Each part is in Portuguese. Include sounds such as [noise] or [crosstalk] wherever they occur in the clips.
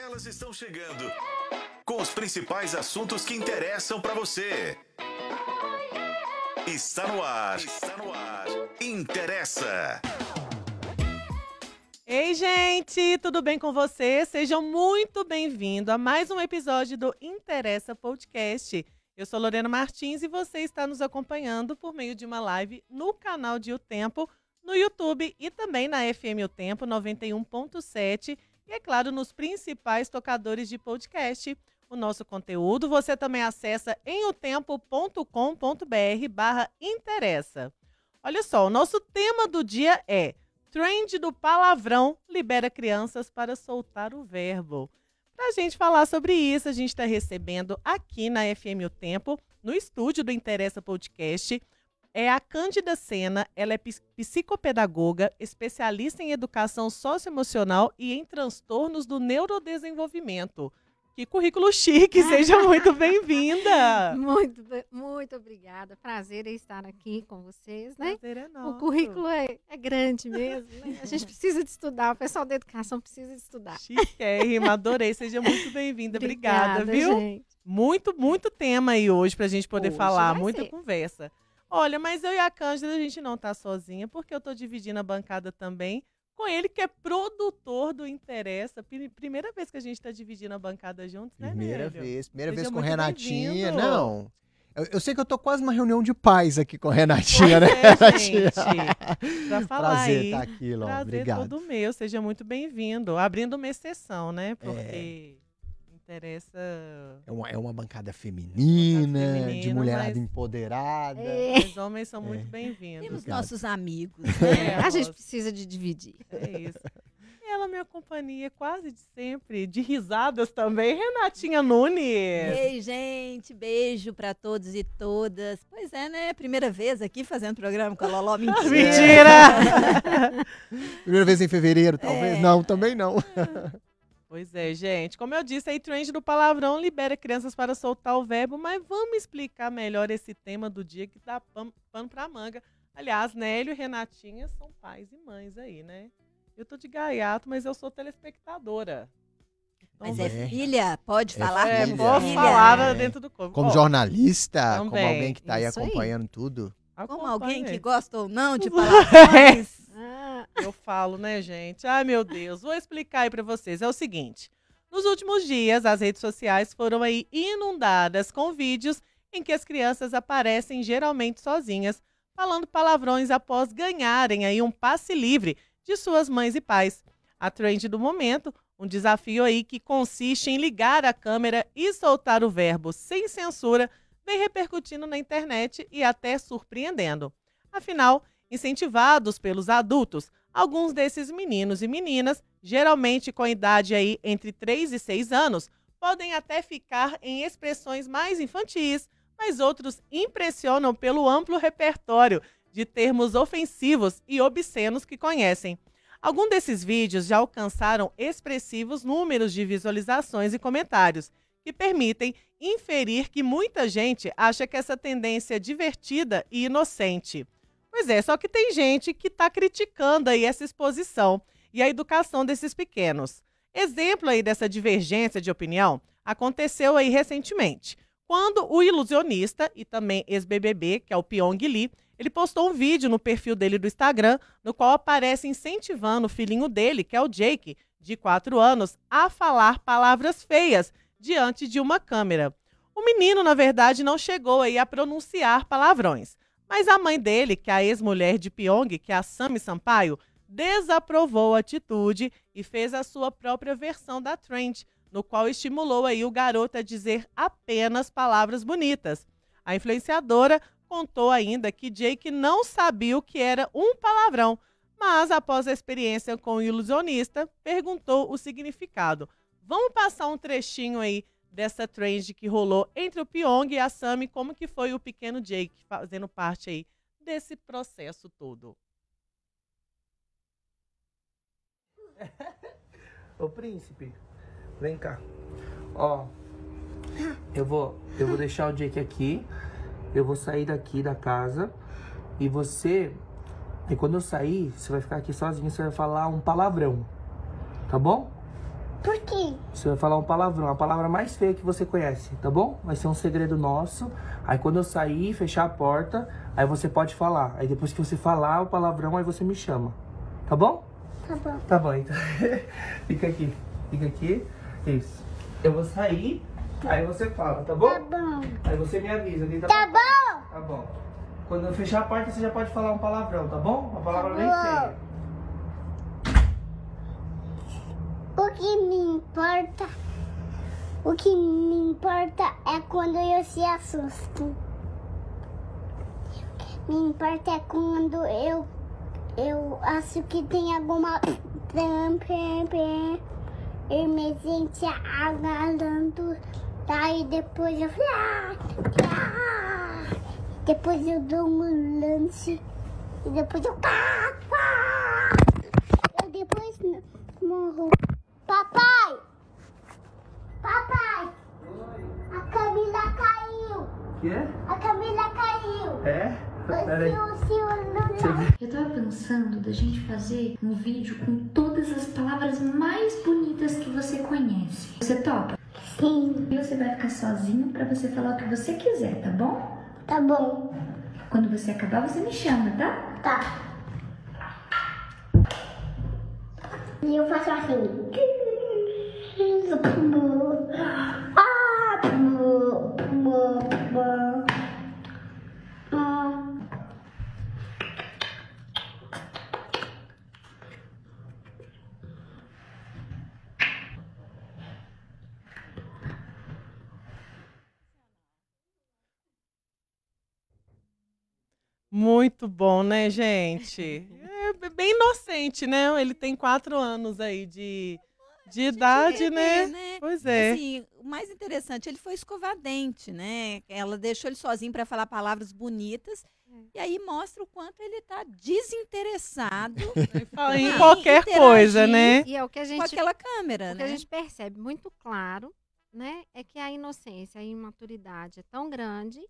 Elas estão chegando com os principais assuntos que interessam para você. Está no ar. Está no ar. Interessa. Ei, gente, tudo bem com você? Sejam muito bem-vindos a mais um episódio do Interessa Podcast. Eu sou Lorena Martins e você está nos acompanhando por meio de uma live no canal de O Tempo, no YouTube e também na FM O Tempo 91.7 e, é claro, nos principais tocadores de podcast. O nosso conteúdo você também acessa em otempo.com.br barra interessa. Olha só, o nosso tema do dia é Trend do palavrão libera crianças para soltar o verbo. Para a gente falar sobre isso, a gente está recebendo aqui na FM O Tempo, no estúdio do Interessa Podcast, é a Cândida Sena, ela é psicopedagoga, especialista em educação socioemocional e em transtornos do neurodesenvolvimento. Que currículo chique, [laughs] seja muito bem-vinda. Muito, muito obrigada. Prazer em estar aqui com vocês, né? Prazer é nosso. O currículo é, é grande mesmo, né? A gente precisa de estudar, o pessoal da educação precisa de estudar. Chiquérrima, adorei. Seja muito bem-vinda. [laughs] Obrigada, Obrigada, viu? Gente. Muito, muito tema aí hoje pra gente poder Hoje falar, muita ser. conversa. Olha, mas eu e a Cândida, a gente não tá sozinha, porque eu tô dividindo a bancada também com ele, que é produtor do Interessa. Pri- Primeira vez que a gente tá dividindo a bancada juntos, né, Primeira Nélio? vez, primeira Seja vez com Renatinha. Não. Eu, eu sei que eu tô quase numa reunião de pais aqui com Renatinha, né? É, [laughs] Renatinha? gente. Pra falar Prazer aí. estar aqui, Ló. Prazer Obrigado. todo meu, seja muito bem-vindo. Abrindo uma exceção, né? Porque interessa. É uma, é uma bancada feminina, de feminina, mulherada mas- empoderada. É, [laughs] Os homens são muito bem-vindos. Temos Obrigado. nossos amigos. [laughs] É, a gente nossa. precisa de dividir. É isso. E ela, minha companhia, quase de sempre, de risadas também, Renatinha Nunes. Ei, gente, beijo pra todos e todas. Pois é, né? Primeira vez aqui fazendo programa com a Loló. [laughs] Mentira. Mentira! Primeira vez em fevereiro, talvez? É. Não, também não. Pois é, gente. Como eu disse, aí trend do palavrão libera crianças para soltar o verbo, mas vamos explicar melhor esse tema do dia que dá pano, pra manga. Aliás, Nélio e Renatinha são pais e mães aí, né? Eu tô de gaiato, mas eu sou telespectadora. Então, Mas é É. filha, pode É falar? É, filha. posso falar É. dentro do corpo. Como Ó, jornalista, como também. alguém que tá aí Isso aí. acompanhando Como alguém que gosta ou não de palavrões. [laughs] Ah, Eu falo, né, gente? Ai, meu Deus. Vou explicar aí pra vocês. É o seguinte. Nos últimos dias, as redes sociais foram aí inundadas com vídeos em que as crianças aparecem geralmente sozinhas, falando palavrões após ganharem aí um passe livre de suas mães e pais. A trend do momento, um desafio aí que consiste em ligar a câmera e soltar o verbo sem censura, vem repercutindo na internet e até surpreendendo. Afinal, incentivados pelos adultos, alguns desses meninos e meninas, geralmente com idade aí entre 3 e 6 anos, podem até ficar em expressões mais infantis, mas outros impressionam pelo amplo repertório de termos ofensivos e obscenos que conhecem. Alguns desses vídeos já alcançaram expressivos números de visualizações e comentários, que permitem inferir que muita gente acha que essa tendência é divertida e inocente. Pois é, só que tem gente que está criticando aí essa exposição e a educação desses pequenos. Exemplo aí dessa divergência de opinião aconteceu aí recentemente, quando o ilusionista e também ex-BBB, que é o Pyong Lee, ele postou um vídeo no perfil dele do Instagram, no qual aparece incentivando o filhinho dele, que é o Jake, de 4 anos, a falar palavras feias diante de uma câmera. O menino, na verdade, não chegou aí a pronunciar palavrões, mas a mãe dele, que é a ex-mulher de Pyong, que é a Sami Sampaio, desaprovou a atitude e fez a sua própria versão da trend, no qual estimulou aí o garoto a dizer apenas palavras bonitas. A influenciadora contou ainda que Jake não sabia o que era um palavrão, mas após a experiência com o ilusionista, perguntou o significado. Vamos passar um trechinho aí dessa trend que rolou entre o Pyong e a Sami, como que foi o pequeno Jake fazendo parte aí desse processo todo. [laughs] Ô príncipe, vem cá. Ó, eu vou, eu vou deixar o Jake aqui. Eu vou sair daqui da casa e você, e quando eu sair, você vai ficar aqui sozinho, você vai falar um palavrão. Tá bom? Por quê? Você vai falar um palavrão, a palavra mais feia que você conhece, tá bom? Vai ser um segredo nosso. Aí quando eu sair, fechar a porta, aí você pode falar. Aí depois que você falar o palavrão, aí você me chama. Tá bom? Tá bom. Tá bom, então. [laughs] fica aqui. Fica aqui. Isso. Eu vou sair, aí você fala, tá bom? Tá bom. Aí você me avisa. Quem Tá bom. Tá bom. Quando eu fechar a porta, você já pode falar um palavrão, tá bom? Uma palavra bem bom. feia. O que me importa? O que me importa é quando eu se assusto. Me importa é quando eu eu acho que tem alguma emergência agarrando. Daí depois eu ah, ah, depois eu dou um lance e depois eu ah, ah, eu depois morro. Papai! Papai! A Camila caiu! Quê? A Camila caiu! É? Peraí. Eu tava pensando da gente fazer um vídeo com todas as palavras mais bonitas que você conhece. Você topa? Sim, E você vai ficar sozinho pra você falar o que você quiser, tá bom? tá bom. Quando você acabar, você me chama, tá? Tá. E eu faço assim. Muito bom, né, gente? É bem inocente, né? Ele tem quatro anos aí de, de idade, vê, né? né? Pois é. Assim, o mais interessante, ele foi escovar dente, né? Ela deixou ele sozinho para falar palavras bonitas. E aí mostra o quanto ele tá desinteressado [laughs] em qualquer coisa, né? E é o que a com gente, aquela câmera, o que a né? gente percebe muito claro, né? É que a inocência, a imaturidade é tão grande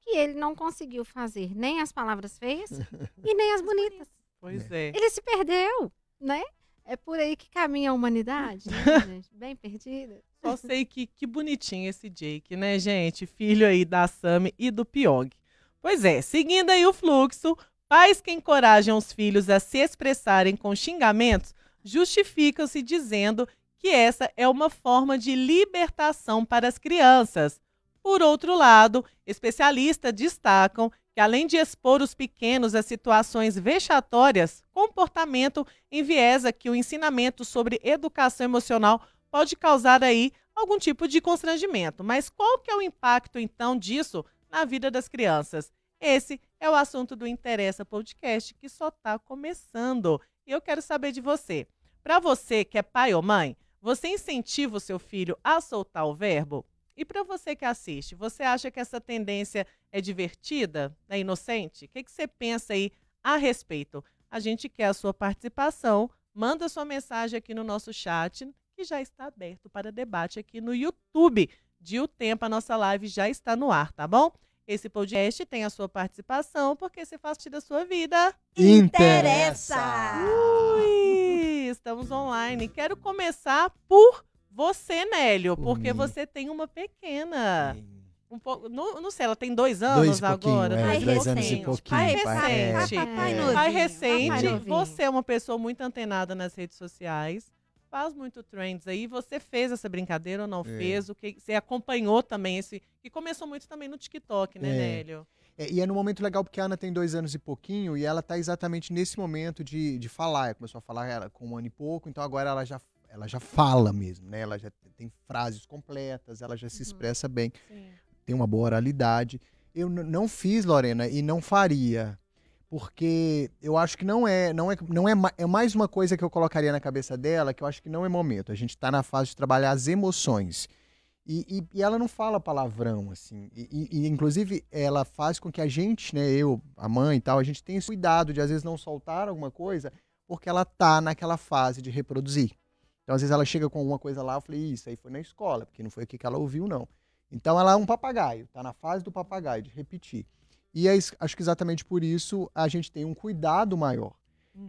que ele não conseguiu fazer nem as palavras feias [laughs] e nem as bonitas. Pois é. Ele se perdeu, né? É por aí que caminha a humanidade, né, [laughs] gente? Bem perdida. Só sei que, que bonitinho esse Jake, né, gente? Filho aí da Sami e do Pyong. Pois é, seguindo aí o fluxo, pais que encorajam os filhos a se expressarem com xingamentos justificam-se dizendo que essa é uma forma de libertação para as crianças. Por outro lado, especialistas destacam que, além de expor os pequenos a situações vexatórias, comportamento enviesa que o ensinamento sobre educação emocional pode causar aí algum tipo de constrangimento. Mas qual que é o impacto, então, disso na vida das crianças? Esse é o assunto do Interessa Podcast, que só está começando. E eu quero saber de você. Para você que é pai ou mãe, você incentiva o seu filho a soltar o verbo? E para você que assiste, você acha que essa tendência é divertida, é inocente? O que, que você pensa aí a respeito? A gente quer a sua participação. Manda sua mensagem aqui no nosso chat, que já está aberto para debate aqui no YouTube. De o tempo, a nossa live já está no ar, tá bom? Esse podcast tem a sua participação, porque se faz parte da sua vida. Interessa! Ui, estamos online. Quero começar por você, Nélio, Por porque mim. você tem uma pequena. Um pouco, não, não sei, ela tem dois anos Dois e agora. é, Pai dois anos e recente, pouquinho. pai pai- é. recente. É. novinho. Pai Papai recente, você é uma pessoa muito antenada nas redes sociais, faz muito trends aí. Você fez essa brincadeira ou não É. fez? O que você acompanhou também esse que começou muito também no TikTok, né, É. Nélio? É, e é num momento legal porque a Ana tem dois anos e pouquinho e ela tá exatamente nesse momento de, de falar. Ela começou a falar ela, com um ano e pouco, então agora ela já, ela já fala mesmo, né? Ela já tem frases completas, ela já se expressa bem, Sim. tem uma boa oralidade. Eu não fiz, Lorena, e não faria. Porque eu acho que não é, não é, não é, ma- é mais uma coisa que eu colocaria na cabeça dela, que eu acho que não é momento. A gente tá na fase de trabalhar as emoções. E, e- e ela não fala palavrão, assim. E, e- e, inclusive, ela faz com que a gente, né, eu, a mãe e tal, a gente tenha esse cuidado de, às vezes, não soltar alguma coisa, porque ela tá naquela fase de reproduzir. Então, às vezes, ela chega com alguma coisa lá, eu falei, isso aí foi na escola, porque não foi aqui que ela ouviu, não. Então, ela é um papagaio, tá na fase do papagaio, de repetir. E é, acho que exatamente por isso a gente tem um cuidado maior.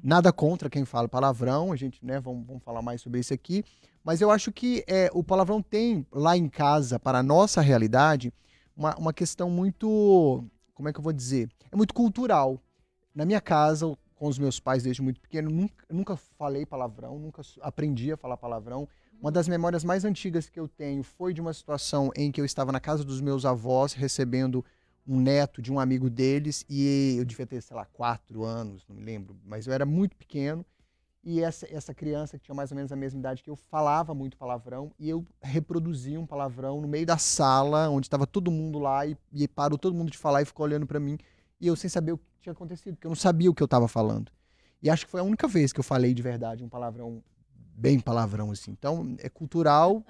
Nada contra quem fala palavrão, a gente, né, vamos, vamos falar mais sobre isso aqui. Mas eu acho que é, o palavrão tem lá em casa, para a nossa realidade, uma, uma questão muito. Como é que eu vou dizer? É muito cultural. Na minha casa, com os meus pais desde muito pequeno, nunca, nunca falei palavrão, nunca aprendi a falar palavrão. Uma das memórias mais antigas que eu tenho foi de uma situação em que eu estava na casa dos meus avós recebendo um neto de um amigo deles e eu devia ter, sei lá, quatro anos, não me lembro, mas eu era muito pequeno. E essa, essa criança, que tinha mais ou menos a mesma idade que eu, falava muito palavrão e eu reproduzia um palavrão no meio da sala, onde estava todo mundo lá e, e parou todo mundo de falar e ficou olhando para mim. E eu sem saber o tinha acontecido, porque eu não sabia o que eu estava falando. E acho que foi a única vez que eu falei de verdade um palavrão, bem palavrão assim. Então, é cultural,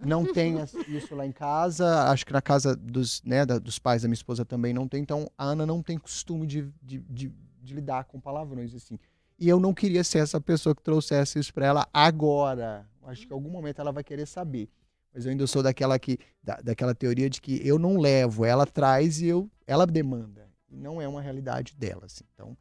não [laughs] tem isso lá em casa. Acho que na casa dos, né, da- dos pais da minha esposa também não tem. Então, a Ana não tem costume de, de, de- de lidar com palavrões assim. E eu não queria ser essa pessoa que trouxesse isso para ela agora. Acho que em algum momento ela vai querer saber. Mas eu ainda sou daquela que da, daquela teoria de que eu não levo, ela traz e eu ela demanda. Não é uma realidade dela, assim. Então,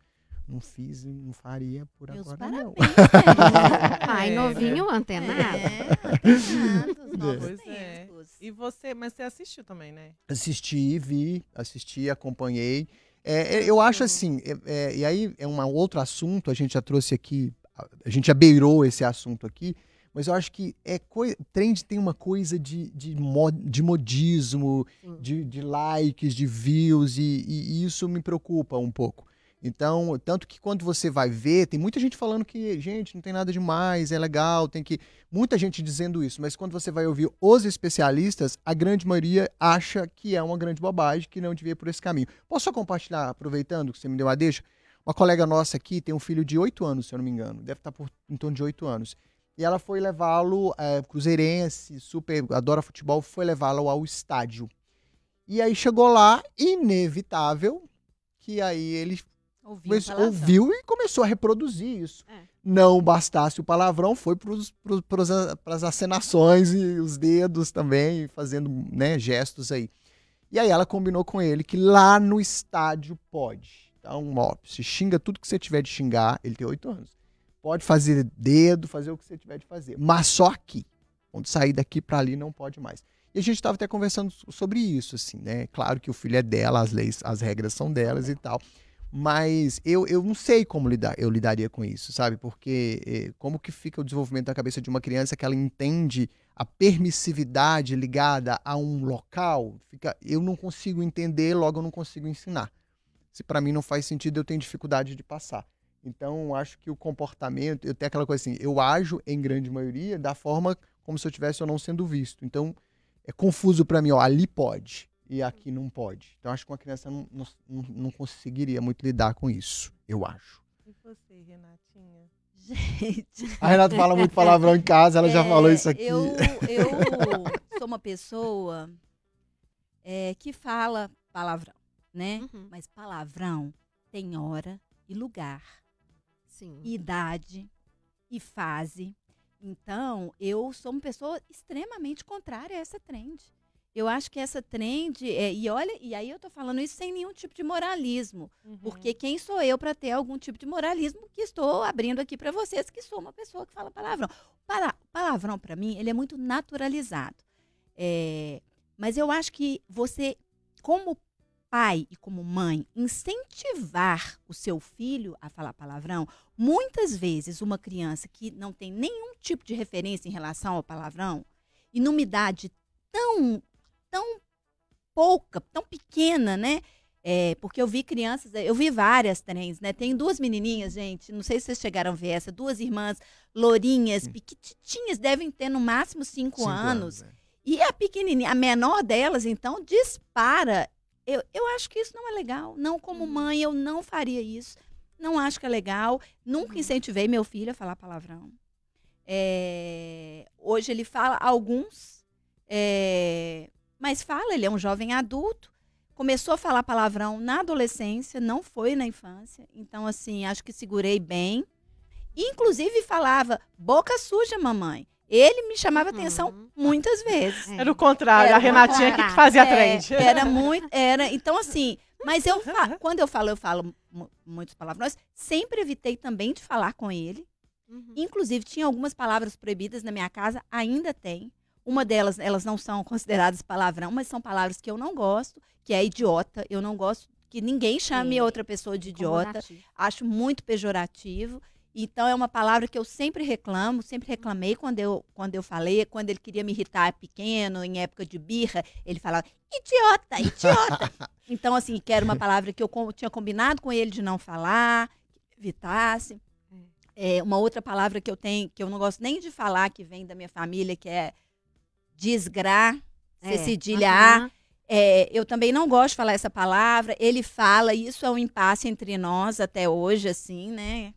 não fiz e não faria por Meus agora não. parabéns. [laughs] Pai É, novinho, antenado. É, antenados, [laughs] novos Pois é. E você, mas você assistiu também, né? Assisti, vi, assisti, acompanhei. É, é, eu acho assim, é, é, e aí é um outro assunto, a gente já trouxe aqui, a, a gente já beirou esse assunto aqui, mas eu acho que é coi- trend tem uma coisa de, de, mo- de modismo, de, de likes, de views, e, e isso me preocupa um pouco. Então, tanto que quando você vai ver, tem muita gente falando que, gente, não tem nada demais, é legal, tem que. Muita gente dizendo isso, mas quando você vai ouvir os especialistas, a grande maioria acha que é uma grande bobagem, que não devia ir por esse caminho. Posso só compartilhar, aproveitando que você me deu a deixa? Uma colega nossa aqui tem um filho de 8 anos, se eu não me engano, deve estar por em torno de 8 anos. E ela foi levá-lo, é, cruzeirense, super, adora futebol, foi levá-lo ao estádio. E aí chegou lá, inevitável, que aí ele Ouvi mas palavrão. ouviu e começou a reproduzir isso. É. Não bastasse o palavrão, foi para as acenações e os dedos também, fazendo né, gestos aí. E aí ela combinou com ele que lá no estádio pode. Então, ó, se xinga tudo que você tiver de xingar, ele tem oito anos. Pode fazer dedo, fazer o que você tiver de fazer. Mas só aqui. Quando sair daqui para ali, não pode mais. E a gente estava até conversando sobre isso, assim, né? Claro que o filho é dela, as leis, as regras são delas e tal. Mas eu, eu não sei como lidar, eu lidaria com isso, sabe? Porque eh, como que fica o desenvolvimento da cabeça de uma criança que ela entende a permissividade ligada a um local? Fica, eu não consigo entender, logo eu não consigo ensinar. Se para mim não faz sentido, eu tenho dificuldade de passar. Então, eu acho que o comportamento, eu tenho aquela coisa assim, eu ajo em grande maioria da forma como se eu estivesse ou não sendo visto. Então, é confuso para mim, ó, ali pode e aqui não pode. Então, acho que uma criança não, não, não- conseguiria muito lidar com isso, eu acho. E você, Renatinha? Gente, A Renata fala muito palavrão em casa, ela já é, falou isso aqui. Eu, eu [laughs] sou uma pessoa é, que fala palavrão, né? Uhum. Mas palavrão tem hora e lugar, Sim. e idade e fase. Então, eu sou uma pessoa extremamente contrária a essa trend. Eu acho que essa trend, é, e olha, e aí eu tô falando isso sem nenhum tipo de moralismo. Uhum. Porque quem sou eu para ter algum tipo de moralismo que estou abrindo aqui para vocês, que sou uma pessoa que fala palavrão. Pala palavrão, para mim, ele é muito naturalizado. É, mas eu acho que você, como pai e como mãe, incentivar o seu filho a falar palavrão, muitas vezes uma criança que não tem nenhum tipo de referência em relação ao palavrão, e numa idade tão, tão pouca, tão pequena, né? É, porque eu vi crianças, eu vi várias trens, né? Tem duas menininhas, gente, não sei se vocês chegaram a ver essa, duas irmãs lourinhas, piquititinhas, devem ter no máximo cinco, Cinco anos. né? E a pequenininha, a menor delas, então, dispara. Eu, eu acho que isso não é legal. Não como mãe, eu não faria isso. Não acho que é legal. Nunca incentivei meu filho a falar palavrão. É, hoje ele fala alguns, é, mas fala, ele é um jovem adulto. Começou a falar palavrão na adolescência, não foi na infância. Então, assim, acho que segurei bem. Inclusive falava, boca suja, mamãe. Ele me chamava Uhum. atenção muitas vezes. É. Era o contrário, Era a Renatinha que contrário. fazia a É, trend. Era muito, era. Então, assim, Mas eu [laughs] quando eu falo, eu falo mu- muitos palavrões. Sempre evitei também de falar com ele. Uhum. Inclusive, tinha algumas palavras proibidas na minha casa, ainda tem. Uma delas, elas não são consideradas palavrão, mas são palavras que eu não gosto, que é idiota. Eu não gosto que ninguém chame Sim. outra pessoa de idiota. Acho muito pejorativo. Então, é uma palavra que eu sempre reclamo, sempre reclamei quando eu, quando eu falei. Quando ele queria me irritar pequeno, em época de birra, ele falava, idiota, idiota. [laughs] então, assim, que era uma palavra que eu tinha combinado com ele de não falar, evitasse. É, uma outra palavra que eu tenho, que eu não gosto nem de falar, que vem da minha família, que é desgra, É, cedilha aham. É, eu também não gosto de falar essa palavra. Ele fala, isso é um impasse entre nós até hoje, assim, né?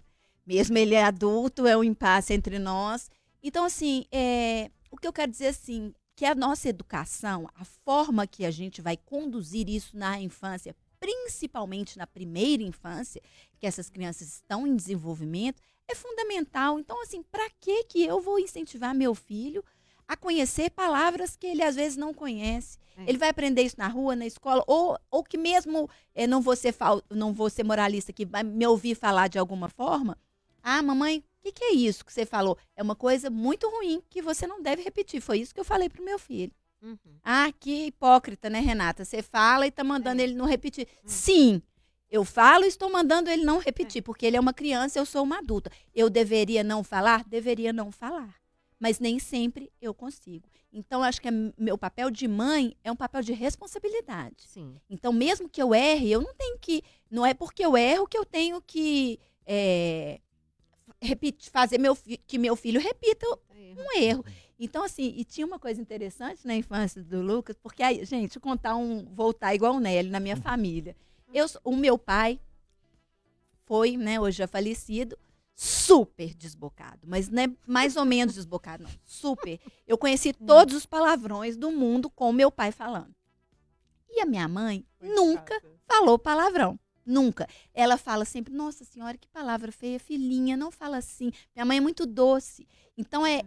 Mesmo ele é adulto, é um impasse entre nós. Então, assim, é, o que eu quero dizer, assim, que a nossa educação, a forma que a gente vai conduzir isso na infância, principalmente na primeira infância, que essas crianças estão em desenvolvimento, é fundamental. Então, assim, para que que eu vou incentivar meu filho a conhecer palavras que ele às vezes não conhece? É. Ele vai aprender isso na rua, na escola, ou, ou que mesmo eh, não, vou ser não vou ser moralista, que vai me ouvir falar de alguma forma. Ah, mamãe, o que, que é isso que você falou? É uma coisa muito ruim que você não deve repetir. Foi isso que eu falei pro meu filho. Uhum. Ah, que hipócrita, né, Renata? Você fala e tá mandando É. ele não repetir. Sim, eu falo e estou mandando ele não repetir, porque ele é uma criança, eu sou uma adulta. Eu deveria não falar? Deveria não falar. Mas nem sempre eu consigo. Então, acho que é meu papel de mãe é um papel de responsabilidade. Sim. Então, mesmo que eu erre, eu não tenho que. Não é porque eu erro que eu tenho que é, repetir, fazer meu, fi- que meu filho repita um erro. Então, assim, e tinha uma coisa interessante na infância do Lucas, porque aí, gente, contar um, voltar igual o Nelly na minha família. Eu, sou- o meu pai foi, né, hoje já falecido, super desbocado, mas não é mais ou menos desbocado, não, super. Eu conheci todos os palavrões do mundo com meu pai falando. E a minha mãe nunca falou palavrão. Nunca. Ela fala sempre, nossa senhora, que palavra feia, filhinha, não fala assim. Minha mãe é muito doce. Então é.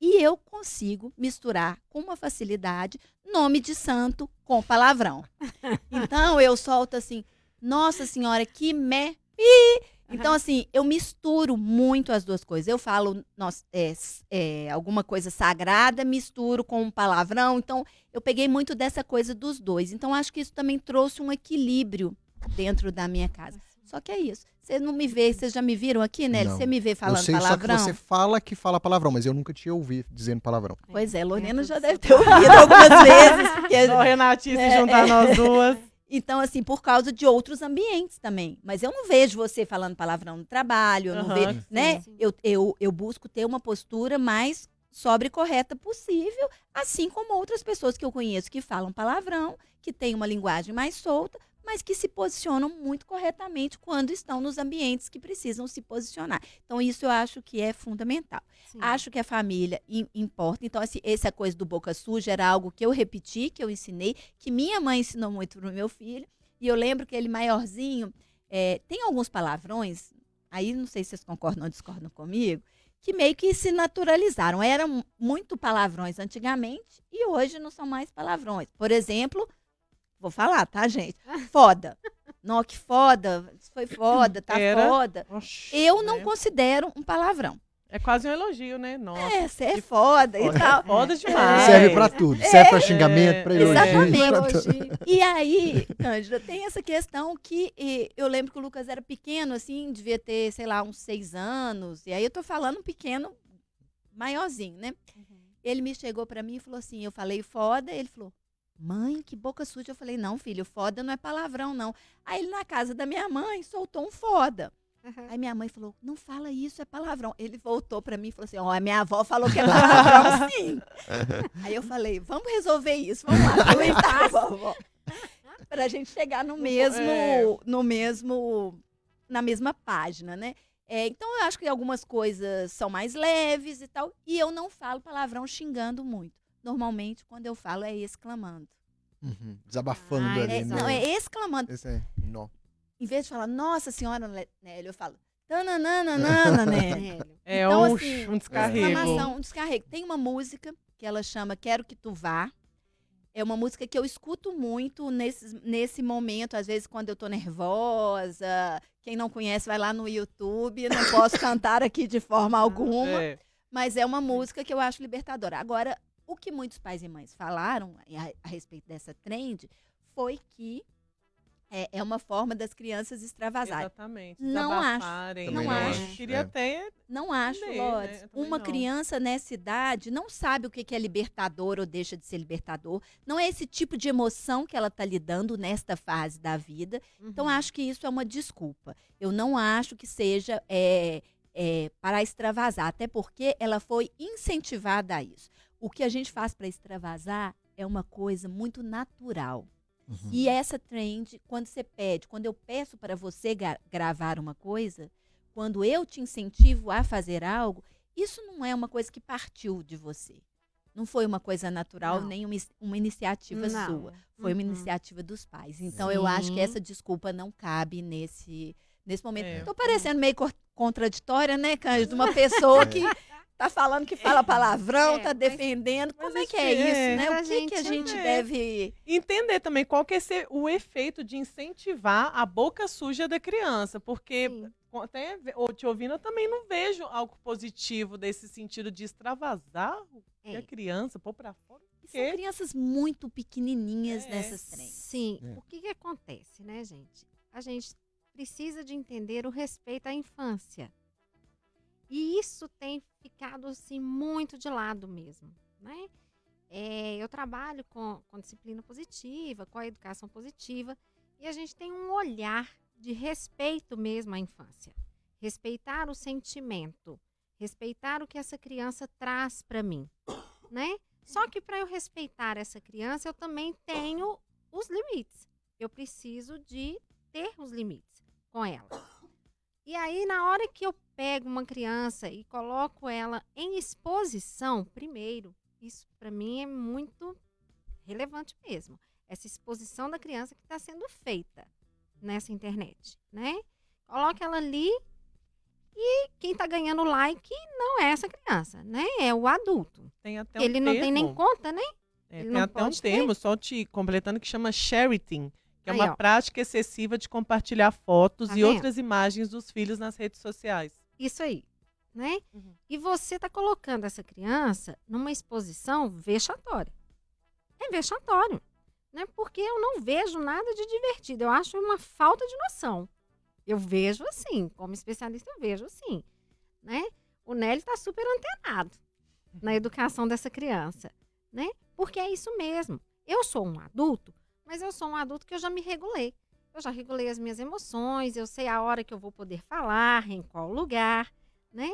E eu consigo misturar com uma facilidade nome de santo com palavrão. [laughs] Então eu solto assim, nossa senhora, que me. pi". Então, assim, eu misturo muito as duas coisas. Eu falo nossa, é, é, alguma coisa sagrada, misturo com um palavrão. Então, eu peguei muito dessa coisa dos dois. Então, acho que isso também trouxe um equilíbrio dentro da minha casa. Só que é isso. Você não me vê, vocês já me viram aqui, né? Você me vê Eu falando sei palavrão? só que você fala que fala palavrão, mas eu nunca te ouvi dizendo palavrão. Pois é, Lorena É, já deve ter ouvido algumas [laughs] vezes. porque- Só Renatice É, juntar é. nós duas. [laughs] Então, assim, por causa de outros ambientes também. Mas eu não vejo você falando palavrão no trabalho, eu não Aham, vejo, né? sim. Eu, eu, eu busco ter uma postura mais sobre e correta possível, assim como outras pessoas que eu conheço que falam palavrão, que têm uma linguagem mais solta, mas que se posicionam muito corretamente quando estão nos ambientes que precisam se posicionar. Então, isso eu acho que é fundamental. Sim. Acho que a família im- importa. Então, assim, essa coisa do boca suja era algo que eu repeti, que eu ensinei, que minha mãe ensinou muito pro meu filho. E eu lembro que ele maiorzinho é, tem alguns palavrões, aí não sei se vocês concordam ou discordam comigo, que meio que se naturalizaram. Eram muito palavrões antigamente e hoje não são mais palavrões. Por exemplo, vou falar, tá, gente? Foda. [laughs] Não, que foda, isso foi foda, tá Era. foda. Oxi, Eu não né? considero um palavrão. É quase um elogio, né? Nossa. É, você é foda e tal. Foda demais. Serve pra tudo. Serve pra xingamento, pra elogio. exatamente. E aí, Cândida, tem essa questão que eu lembro que o Lucas era pequeno, assim, devia ter, sei lá, uns seis anos. E aí eu tô falando um pequeno maiorzinho, né? Ele me chegou pra mim e falou assim: eu falei foda, ele falou. Mãe, que boca suja. Eu falei, não, filho, foda não é palavrão, não. Aí ele, na casa da minha mãe, soltou um foda. Aham. Aí minha mãe falou, não fala isso, é palavrão. Ele voltou pra mim e falou assim, ó, a minha avó falou que é palavrão, [laughs] sim. Aí eu falei, vamos resolver isso, vamos lá, comentar, [laughs] vovó. Pra gente chegar no mesmo, É. no mesmo, na mesma página, né? É, então eu acho que algumas coisas são mais leves e tal, e eu não falo palavrão xingando muito. Normalmente, quando eu falo, é exclamando. Uhum, Desabafando Ah, ali, É, né? não, é exclamando. Esse é nó. Em vez de falar, nossa senhora, Le- Nélio, eu falo, tananana, né? [laughs] Nélio. É Então, um, assim, um descarrego. Exclamação, um descarrego. Tem uma música que ela chama Quero Que Tu Vá, É uma música que eu escuto muito nesse, nesse momento, às vezes quando eu tô nervosa. Quem não conhece, vai lá no YouTube. Não posso [laughs] cantar aqui de forma alguma. É. Mas é uma música que eu acho libertadora. Agora, o que muitos pais e mães falaram a, a respeito dessa trend foi que é, é uma forma das crianças extravasarem. Exatamente. Não acho. Também não né? acho. Queria É. até. Não acho, Lotes. né? Uma não. criança nessa idade não sabe o que é libertador ou deixa de ser libertador. Não é esse tipo de emoção que ela está lidando nesta fase da vida. Então, Uhum. acho que isso é uma desculpa. Eu não acho que seja é, é, para extravasar, até porque ela foi incentivada a isso. O que a gente faz para extravasar é uma coisa muito natural. Uhum. E essa trend, quando você pede, quando eu peço para você gra- gravar uma coisa, quando eu te incentivo a fazer algo, isso não é uma coisa que partiu de você. Não foi uma coisa natural, Não. nem uma, uma iniciativa Não. sua. Foi uma Uhum. iniciativa dos pais. Então, eu acho que Sim. essa desculpa não cabe nesse, nesse momento. É. Tô parecendo meio contraditória, né, Cândido? [laughs] Uma pessoa que tá falando que fala palavrão, É, tá defendendo. mas Como é que é é- isso, né? Mas O a que, que a gente é. deve... Entender também qual que é esse- o efeito de incentivar a boca suja da criança. Porque Sim. até te ouvindo, eu também não vejo algo positivo desse sentido de extravasar o que É. a criança, pôr pra fora. E São crianças muito pequenininhas É. nessas trens. Sim, É. o que, que acontece, né, gente? A gente precisa de entender o respeito à infância. E isso tem ficado, assim, muito de lado mesmo, né? É, eu trabalho com, com disciplina positiva, com a educação positiva, e a gente tem um olhar de respeito mesmo à infância. Respeitar o sentimento, respeitar o que essa criança traz para mim, né? Só que para eu respeitar essa criança, eu também tenho os limites. Eu preciso de ter os limites com ela. E aí, na hora que eu pego uma criança e coloco ela em exposição, primeiro, isso para mim é muito relevante mesmo. Essa exposição da criança que está sendo feita nessa internet, né? Coloca ela ali e quem está ganhando like não é essa criança, né? É o adulto. Tem até um Ele não tem nem termo. conta, né? É, Ele tem até um pode ter. termo, só te completando, que chama que é Aí, uma ó. prática excessiva de compartilhar fotos Tá e vendo? outras imagens dos filhos nas redes sociais. Isso aí, né? Uhum. E você tá colocando essa criança numa exposição vexatória. É vexatório, né? Porque eu não vejo nada de divertido. Eu acho uma falta de noção. Eu vejo assim, como especialista, eu vejo assim, né? O Nelly tá super antenado na educação dessa criança, né? Porque é isso mesmo. Eu sou um adulto, mas eu sou um adulto que eu já me regulei. Eu já regulei as minhas emoções, eu sei a hora que eu vou poder falar, em qual lugar, né?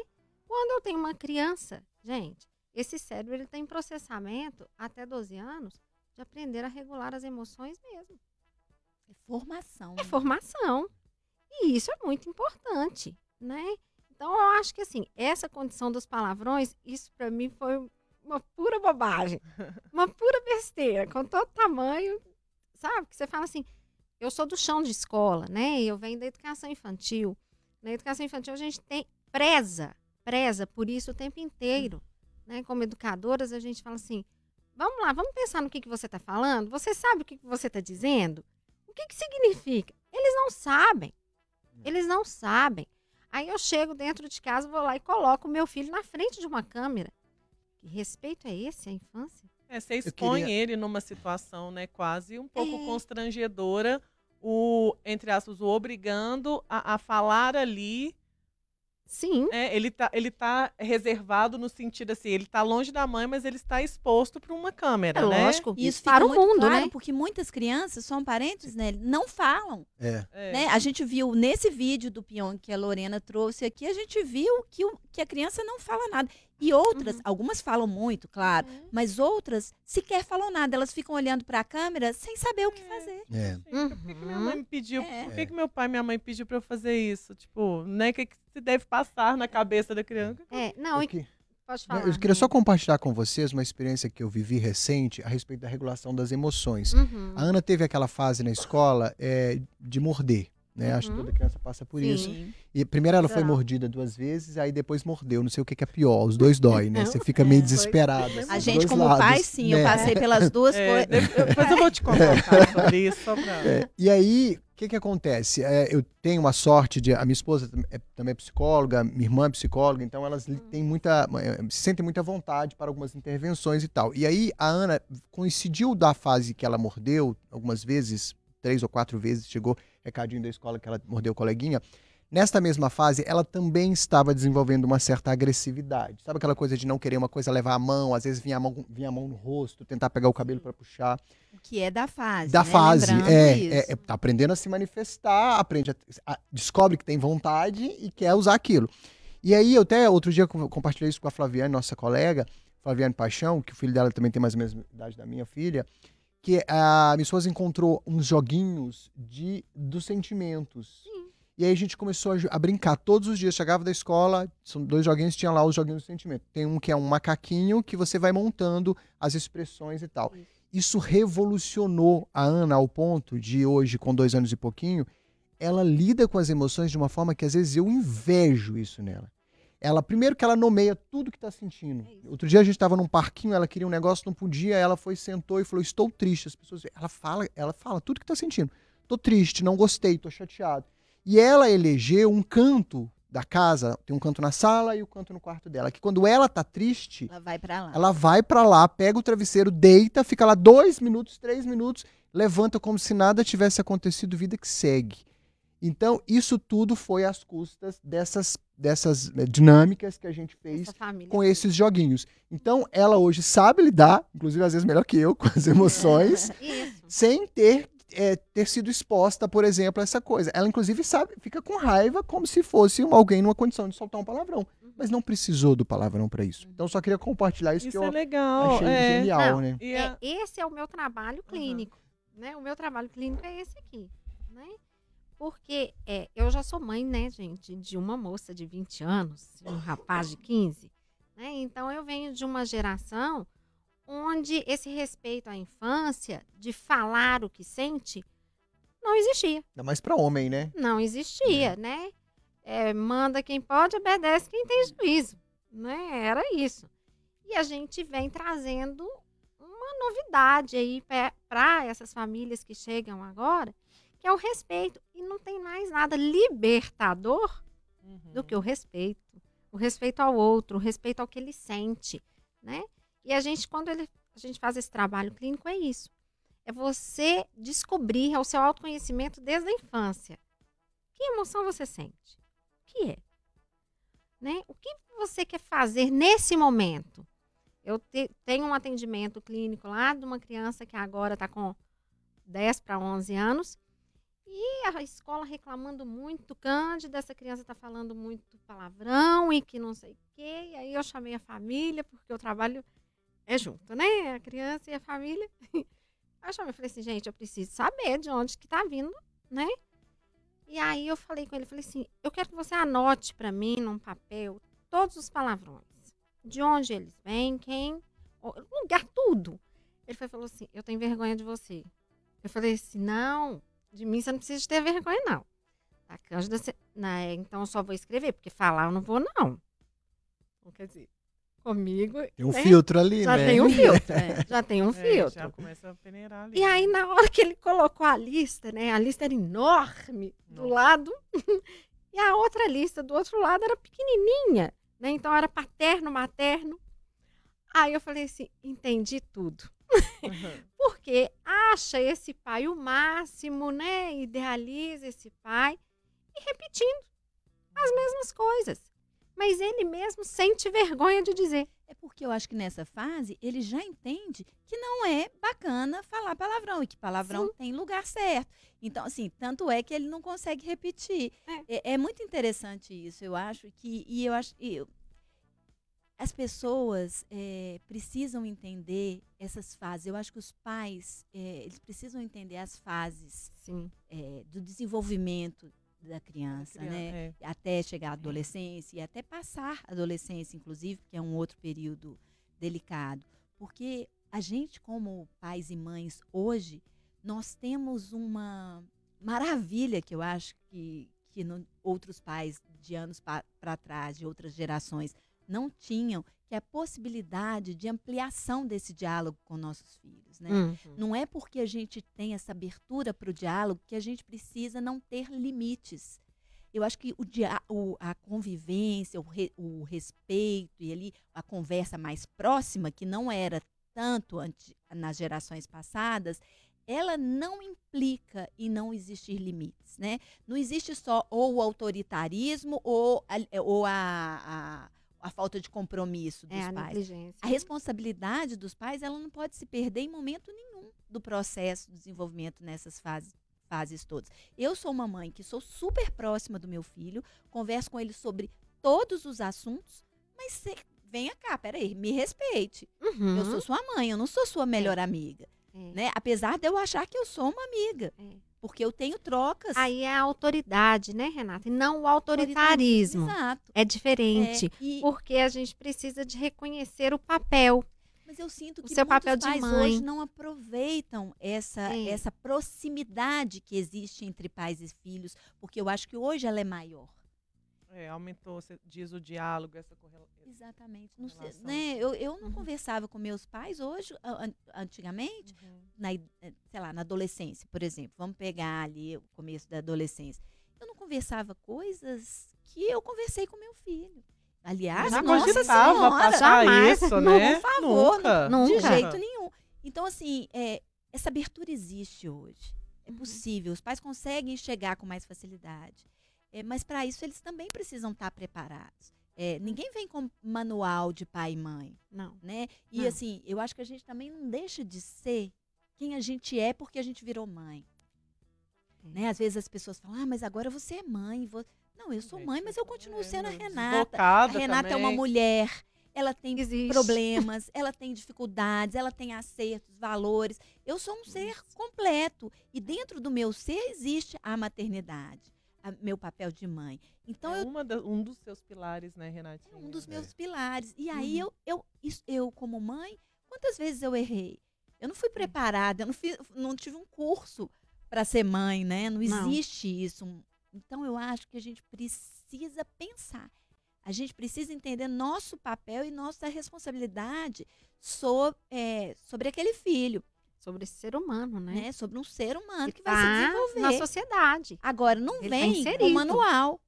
Quando eu tenho uma criança, gente, esse cérebro ele tem processamento até 12 anos de aprender a regular as emoções mesmo. É formação. É formação. E isso é muito importante, né? Então eu acho que assim, essa condição dos palavrões, isso para mim foi uma pura bobagem. [laughs] Uma pura besteira, com todo tamanho, sabe? Que você fala assim, eu sou do chão de escola, né? Eu venho da educação infantil. Na educação infantil a gente tem preza, preza por isso o tempo inteiro, né? Como educadoras a gente fala assim, vamos lá, vamos pensar no que, que você está falando. Você sabe o que, que você está dizendo? O que, que significa? Eles não sabem. Eles não sabem. Aí eu chego dentro de casa, vou lá e coloco o meu filho na frente de uma câmera. Que respeito é esse à infância? É, você expõe queria- ele numa situação, né, quase um pouco É. constrangedora, o, entre aspas, o obrigando a, a falar ali. Sim. É, ele, tá, ele tá reservado no sentido assim, ele tá longe da mãe, mas ele está exposto para uma câmera, É né? lógico. E isso para o muito mundo, claro, né? porque muitas crianças, são parentes, né, não falam. É. É. Né? A gente viu nesse vídeo do peão que a Lorena trouxe aqui, a gente viu que, o- que a criança não fala nada. E outras, Uhum. algumas falam muito, claro, mas outras sequer falam nada. Elas ficam olhando para a câmera sem saber o que fazer. É. Gente, Por que, que minha mãe me pediu? É. Por que, que meu pai e minha mãe pediu para eu fazer isso? Tipo, né? O que, que se deve passar na cabeça da criança? É, não, Eu, e que- pode falar. eu queria só compartilhar com vocês uma experiência que eu vivi recente a respeito da regulação das emoções. Uhum. A Ana teve aquela fase na escola é, de morder. Né? Acho que Uhum. toda criança passa por isso. Sim. E primeiro ela foi mordida duas vezes, aí depois mordeu. Não sei o que, que é pior. Os dois dói, né? Você fica [laughs] É, meio desesperado. foi assim, A gente, como lados, pai, sim, eu né? passei pelas [laughs] duas É, coisas. de- depois eu vou te [laughs] contar sobre isso, só pra... É, e aí, o que que acontece? É, eu tenho uma sorte de... A minha esposa é, também é psicóloga, minha irmã é psicóloga, então elas li- têm muita... eh, se sentem muita vontade para algumas intervenções e tal. E aí, a Ana coincidiu da fase que ela mordeu, algumas vezes, três ou quatro vezes, chegou recadinho da escola que ela mordeu o coleguinha. Nesta mesma fase, ela também estava desenvolvendo uma certa agressividade. Sabe aquela coisa de não querer uma coisa levar a mão, às vezes vinha a mão, vinha a mão no rosto, tentar pegar o cabelo para puxar. Que é da fase. Da né? fase, é, é, é, tá aprendendo a se manifestar, aprende a- a- descobre que tem vontade e quer usar aquilo. E aí, eu até outro dia com- compartilhei isso com a Flaviane, nossa colega, Flaviane Paixão, que o filho dela também tem mais ou menos a idade da minha filha, que a esposa encontrou uns joguinhos de dos sentimentos. E aí a gente começou a, a brincar todos os dias. Chegava da escola, são dois joguinhos, tinha lá os joguinhos do sentimento. Tem um que é um macaquinho que você vai montando as expressões e tal. Isso revolucionou a Ana ao ponto de hoje, com dois anos e pouquinho, ela lida com as emoções de uma forma que às vezes eu invejo isso nela. Ela, primeiro que ela nomeia tudo que está sentindo. Outro dia a gente estava num parquinho, ela queria um negócio, não podia, ela foi, sentou e falou: Estou triste. As pessoas, ela fala, ela fala tudo que está sentindo. Tô triste, não gostei, tô chateado. E ela elegeu um canto da casa, tem um canto na sala e o canto no quarto dela, que quando ela tá triste, Ela vai pra lá. ela vai pra lá, pega o travesseiro, deita, fica lá dois minutos, três minutos, levanta como se nada tivesse acontecido, vida que segue. Então, isso tudo foi às custas dessas, dessas eh, dinâmicas que a gente fez com esses joguinhos. Então, ela hoje sabe lidar, inclusive às vezes melhor que eu, [laughs] com as emoções, [laughs] Isso. sem ter, eh, ter sido exposta, por exemplo, a essa coisa. Ela, inclusive, sabe, fica com raiva como se fosse alguém numa condição de soltar um palavrão. Mas não precisou do palavrão para isso. Então, só queria compartilhar isso, Isso que é eu legal. achei é. genial, Não, né? É, a- esse é o meu trabalho clínico, né? O meu trabalho clínico é esse aqui, né? Porque é, eu já sou mãe, né, gente, de uma moça de 20 anos, um rapaz de 15, né? Então eu venho de uma geração onde esse respeito à infância, de falar o que sente, não existia. Ainda mais para homem, né? Não existia, né? É, manda quem pode, obedece quem tem juízo, né? Era isso. E a gente vem trazendo uma novidade aí para essas famílias que chegam agora, que é o respeito. E não tem mais nada libertador do que o respeito. O respeito ao outro, o respeito ao que ele sente, né? E a gente, quando ele, a gente faz esse trabalho clínico, é isso. É você descobrir, é o seu autoconhecimento desde a infância. Que emoção você sente? O que é? Né? O que você quer fazer nesse momento? Eu te- tenho um atendimento clínico lá de uma criança que agora está com 10 para 11 anos e a escola reclamando muito, Cândida, essa criança está falando muito palavrão e que não sei o quê. E aí eu chamei a família, porque o trabalho é junto, né? A criança e a família. [laughs] Eu chamei, falei assim, gente, eu preciso saber de onde que tá vindo, né? E aí eu falei com ele, falei assim, eu quero que você anote para mim num papel todos os palavrões. De onde eles vêm, quem, lugar, tudo. Ele foi, falou assim, eu tenho vergonha de você. Eu falei assim, não, de mim você não precisa ter vergonha, não. A Cândida, você... né, então eu só vou escrever, porque falar eu não vou, não. Então, quer dizer, comigo... Tem um né, filtro ali, Já né? tem um filtro, [laughs] É. já tem um É, filtro. já começa a peneirar ali. E aí, na hora que ele colocou a lista, né? A lista era enorme do Nossa. lado. [laughs] e a outra lista do outro lado era pequenininha, né? Então era paterno, materno. Aí eu falei assim, entendi tudo. Uhum. [laughs] Porque acha esse pai o máximo, né? Idealiza esse pai e repetindo as mesmas coisas. Mas ele mesmo sente vergonha de dizer. É porque eu acho que nessa fase ele já entende que não é bacana falar palavrão e que palavrão tem lugar certo. Então, assim, tanto é que ele não consegue repetir. É, é muito interessante isso, eu acho que e eu acho e eu- as pessoas é, precisam entender essas fases. Eu acho que os pais é, eles precisam entender as fases é, do desenvolvimento da criança, né? É. até chegar à adolescência e até passar a adolescência, inclusive, que é um outro período delicado. Porque a gente, como pais e mães, hoje, nós temos uma, maravilha que eu acho que, que não- outros pais de anos para trás, de outras gerações, não tinham, que é a possibilidade de ampliação desse diálogo com nossos filhos. Né? Hum. Não é porque a gente tem essa abertura para o diálogo que a gente precisa não ter limites. Eu acho que o dia, o- a convivência, o, re- o respeito e ali a conversa mais próxima, que não era tanto nas gerações passadas, ela não implica em não existir limites, né? Não existe só ou o autoritarismo ou a, ou a, a, a falta de compromisso dos É a pais. negligência. A responsabilidade dos pais, ela não pode se perder em momento nenhum do processo de desenvolvimento nessas fases, fases todas. Eu sou uma mãe que sou super próxima do meu filho, converso com ele sobre todos os assuntos, mas cê, venha cá, peraí, me respeite. Uhum. Eu sou sua mãe, eu não sou sua melhor amiga, É. né? Apesar de eu achar que eu sou uma amiga, É. porque eu tenho trocas. Aí é a autoridade, né, Renata? E não o autoritarismo. Exato. É diferente. É, e- Porque a gente precisa de reconhecer o papel. Mas eu sinto O que seu muitos papel de pais mãe. hoje não aproveitam essa, É. essa proximidade que existe entre pais e filhos, porque eu acho que hoje ela é maior. É, aumentou, você diz o diálogo, essa correlação. Exatamente. Não sei, Relação. né? Eu, eu não Uhum. conversava com meus pais hoje, an- antigamente, na, id- eh, sei lá, na adolescência, por exemplo. Vamos pegar ali o começo da adolescência. Eu não conversava coisas que eu conversei com meu filho. Aliás, Já nossa senhora, passar jamais. isso, Não, né? por favor, Nunca. não- de Nunca. jeito nenhum. Então, assim, é, essa abertura existe hoje. É Uhum. possível. Os pais conseguem chegar com mais facilidade. É, mas, para isso, eles também precisam estar preparados. É, ninguém vem com manual de pai e mãe, Não. né? E, Não. assim, eu acho que a gente também não deixa de ser quem a gente é porque a gente virou mãe. É. Né? Às vezes as pessoas falam, ah, mas agora você é mãe. vo-" Não, eu sou mãe, mas eu continuo sendo a Renata. A Renata é uma também. mulher, ela tem Existe. problemas, [laughs] ela tem dificuldades, ela tem acertos, valores. Eu sou um ser completo. E dentro do meu ser existe a maternidade, a- meu papel de mãe. Então, é eu uma da- um dos seus pilares, né, Renatinha? é um dos meus pilares. E Uhum. aí, eu, eu, isso- eu, como mãe, quantas vezes eu errei? Eu não fui preparada, eu não, fiz, não tive um curso para ser mãe, né? Não Não. existe isso. Então, eu acho que a gente precisa pensar. A gente precisa entender nosso papel e nossa responsabilidade so- é, sobre aquele filho, Sobre esse ser humano, né? né? Sobre um ser humano que, Que vai se tá desenvolver. na sociedade. Agora, não Ele tá vem com inserido. manual.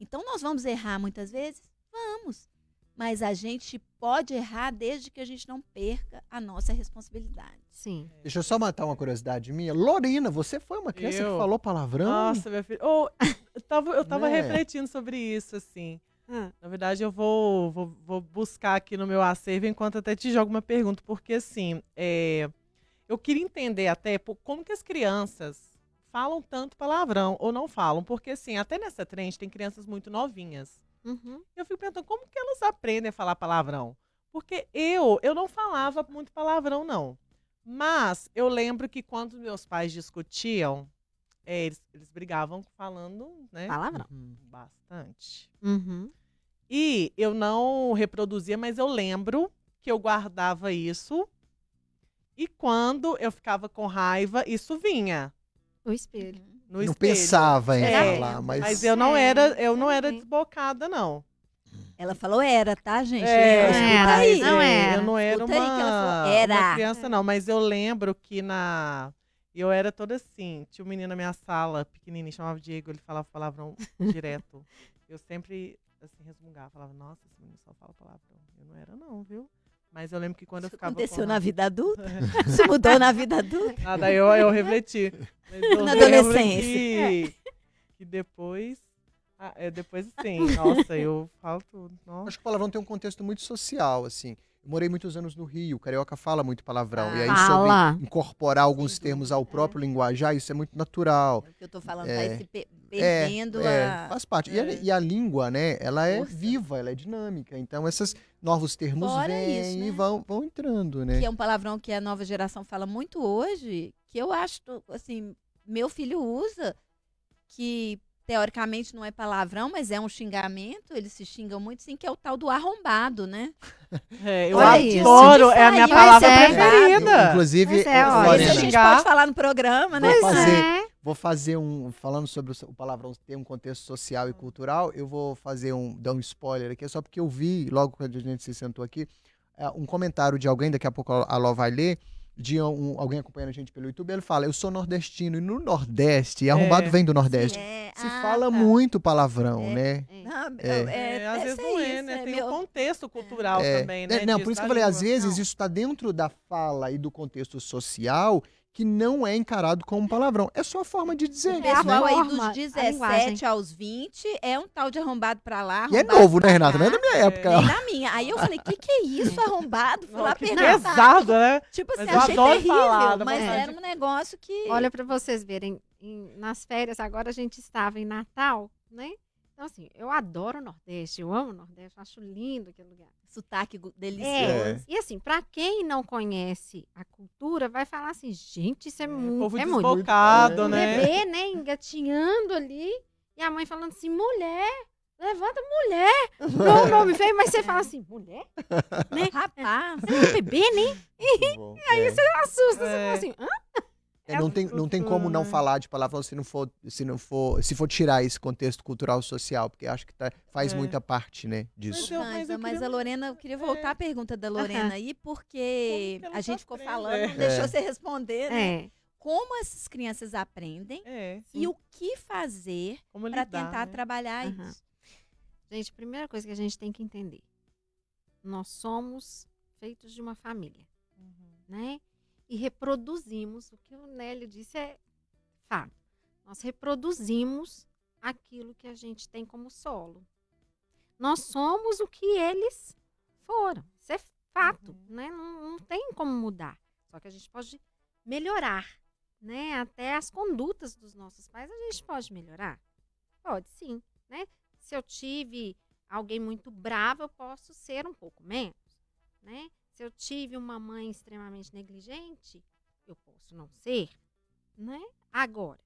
Então, nós vamos errar muitas vezes? Vamos. Mas a gente pode errar desde que a gente não perca a nossa responsabilidade. Sim. Deixa eu só matar uma curiosidade minha. Lorena, você foi uma criança Eu? que falou palavrão? Nossa, minha filha. Oh, eu tava, eu tava Né? refletindo sobre isso, assim. Ah. Na verdade, eu vou, vou, vou buscar aqui no meu acervo enquanto até te jogo uma pergunta, porque assim, é, eu queria entender até como que as crianças falam tanto palavrão ou não falam, porque assim, até nessa trend tem crianças muito novinhas. Uhum. Eu fico pensando, como que elas aprendem a falar palavrão? Porque eu, eu não falava muito palavrão, não. Mas eu lembro que quando meus pais discutiam, é, eles, eles brigavam falando, né? Palavrão. Uhum. Bastante. Uhum. E eu não reproduzia, mas eu lembro que eu guardava isso. E quando eu ficava com raiva, isso vinha O espelho. no Não espelho. pensava em É, falar, mas... Mas eu não É, era, eu não era desbocada, não. Ela falou era, tá, gente? É, Escuta era, aí. não era. Eu não era uma, falou, era. uma criança, não. Mas eu lembro que na... Eu era toda assim. Tinha um menino na minha sala, pequenininho, chamava Diego. Ele falava palavrão [laughs] direto. Eu sempre, assim, resmungava. Falava, nossa, esse menino só fala palavrão. Eu não era, não, viu? Mas eu lembro que quando eu Isso ficava com aconteceu na vida adulta? [laughs] Isso mudou na vida adulta? Ah, daí eu, eu refleti. Eu Na adolescência. Que, que depois... Ah, é, depois sim. Nossa, eu falo tudo. Nossa. Acho que o palavrão tem um contexto muito social, assim. Eu morei muitos anos no Rio, o carioca fala muito palavrão. e aí, Fala. sobre incorporar alguns Sem termos dúvida, ao próprio linguajar, isso é muito natural. O que eu tô falando, É. pe- É, perdendo é, a... faz parte. E, a, É. e a língua, né, ela é Força. viva, ela é dinâmica. Então, esses novos termos Fora vêm isso, e né? vão, vão entrando, né? que é um palavrão que a nova geração fala muito hoje, que eu acho, assim, meu filho usa, que teoricamente não é palavrão, mas é um xingamento, eles se xingam muito, sim, que é o tal do arrombado, né? [laughs] É, eu Olha isso. adoro, é a minha palavra é. preferida. Inclusive, é, Isso a gente xingar. pode falar no programa, né? Vou fazer. é. vou fazer um. Falando sobre o palavrão ter um contexto social e cultural, eu vou fazer um. dar um spoiler aqui, só porque eu vi, logo quando a gente se sentou aqui, é, um comentário de alguém, daqui a pouco a Ló vai ler. De um- alguém acompanhando a gente pelo YouTube, ele fala: Eu sou nordestino e no Nordeste, e arrombado vem do Nordeste. É, Se ah, fala tá. muito palavrão, É. né? É. É. É, às vezes não é, isso, né? é Tem meu- um contexto cultural É, também, é, né? não, disso, por isso que eu falei, às vezes Não. isso está dentro da fala e do contexto social que não é encarado como palavrão. É só a forma de dizer. O É a pessoal aí forma, dos a 17 linguagem. aos 20 é um tal de arrombado pra lá. E é arrombado novo, né, pra Renata? Não é da minha época. Nem na minha. Aí eu falei, o que, que é isso, arrombado? Fui lá perguntar. pesado, né? Tipo assim, achei terrível, falar da mas vontade. era um negócio que... Olha para vocês verem, em- nas férias, agora a gente estava em Natal, né? Então, assim, eu adoro o Nordeste, eu amo o Nordeste, eu acho lindo aquele lugar. sotaque É, delicioso. e assim, para quem não conhece a cultura, vai falar assim, gente, isso é, muito, povo é muito. Um né? bebê, né, engatinhando ali, e a mãe falando assim, mulher, levanta mulher. Não, não me veio, mas você fala assim, mulher? [laughs] Né? Rapaz, Você é um bebê, né? [laughs] Aí você Assusta, você É. fala assim, hã? É, não, tem, não tem como não Uhum. falar de palavrão se não for, se não for, se for tirar esse contexto cultural social, porque acho que tá- faz É. muita parte, né, disso. Mas eu- mas eu mas queria- a Lorena, eu queria voltar É. à pergunta da Lorena aí, porque a gente ficou aprendem? falando, É. não deixou É. você responder, né? É, Como essas crianças aprendem É, e o que fazer para tentar né? trabalhar isso. gente, primeira coisa que a gente tem que entender, nós somos feitos de uma família. Uhum. né? E reproduzimos, o que o Nélio disse é fato. Nós reproduzimos aquilo que a gente tem como solo. Nós somos o que eles foram. Isso é fato, Uhum. né? Não, não tem como mudar. Só que a gente pode melhorar, né? Até as condutas dos nossos pais a gente pode melhorar. Pode sim, né? Se eu tive alguém muito bravo, eu posso ser um pouco menos, né? Se eu tive uma mãe extremamente negligente, eu posso não ser, né? Agora,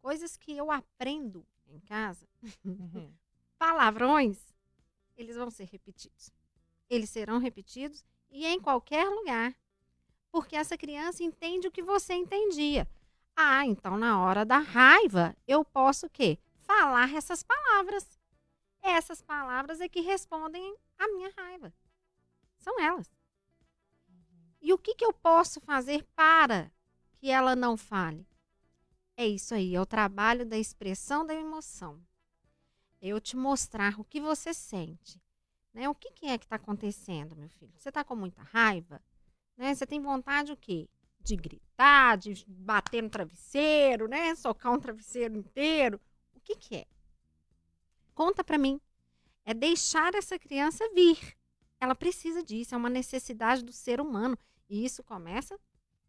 coisas que eu aprendo em casa, Uhum. [laughs] palavrões, eles vão ser repetidos. Eles serão repetidos e em qualquer lugar. Porque essa criança entende o que você entendia. Ah, então na hora da raiva, eu posso o quê? Falar essas palavras. Essas palavras é que respondem à minha raiva. São elas. E o que, que eu posso fazer para que ela não fale? É isso aí, é o trabalho da expressão da emoção. Eu te mostrar o que você sente. Né? O que, que é que está acontecendo, meu filho? Você está com muita raiva? Né? Você tem vontade o quê? De gritar, de bater no travesseiro, né? Socar um travesseiro inteiro. O que, que é? Conta para mim. É deixar essa criança vir. Ela precisa disso, é uma necessidade do ser humano. E isso começa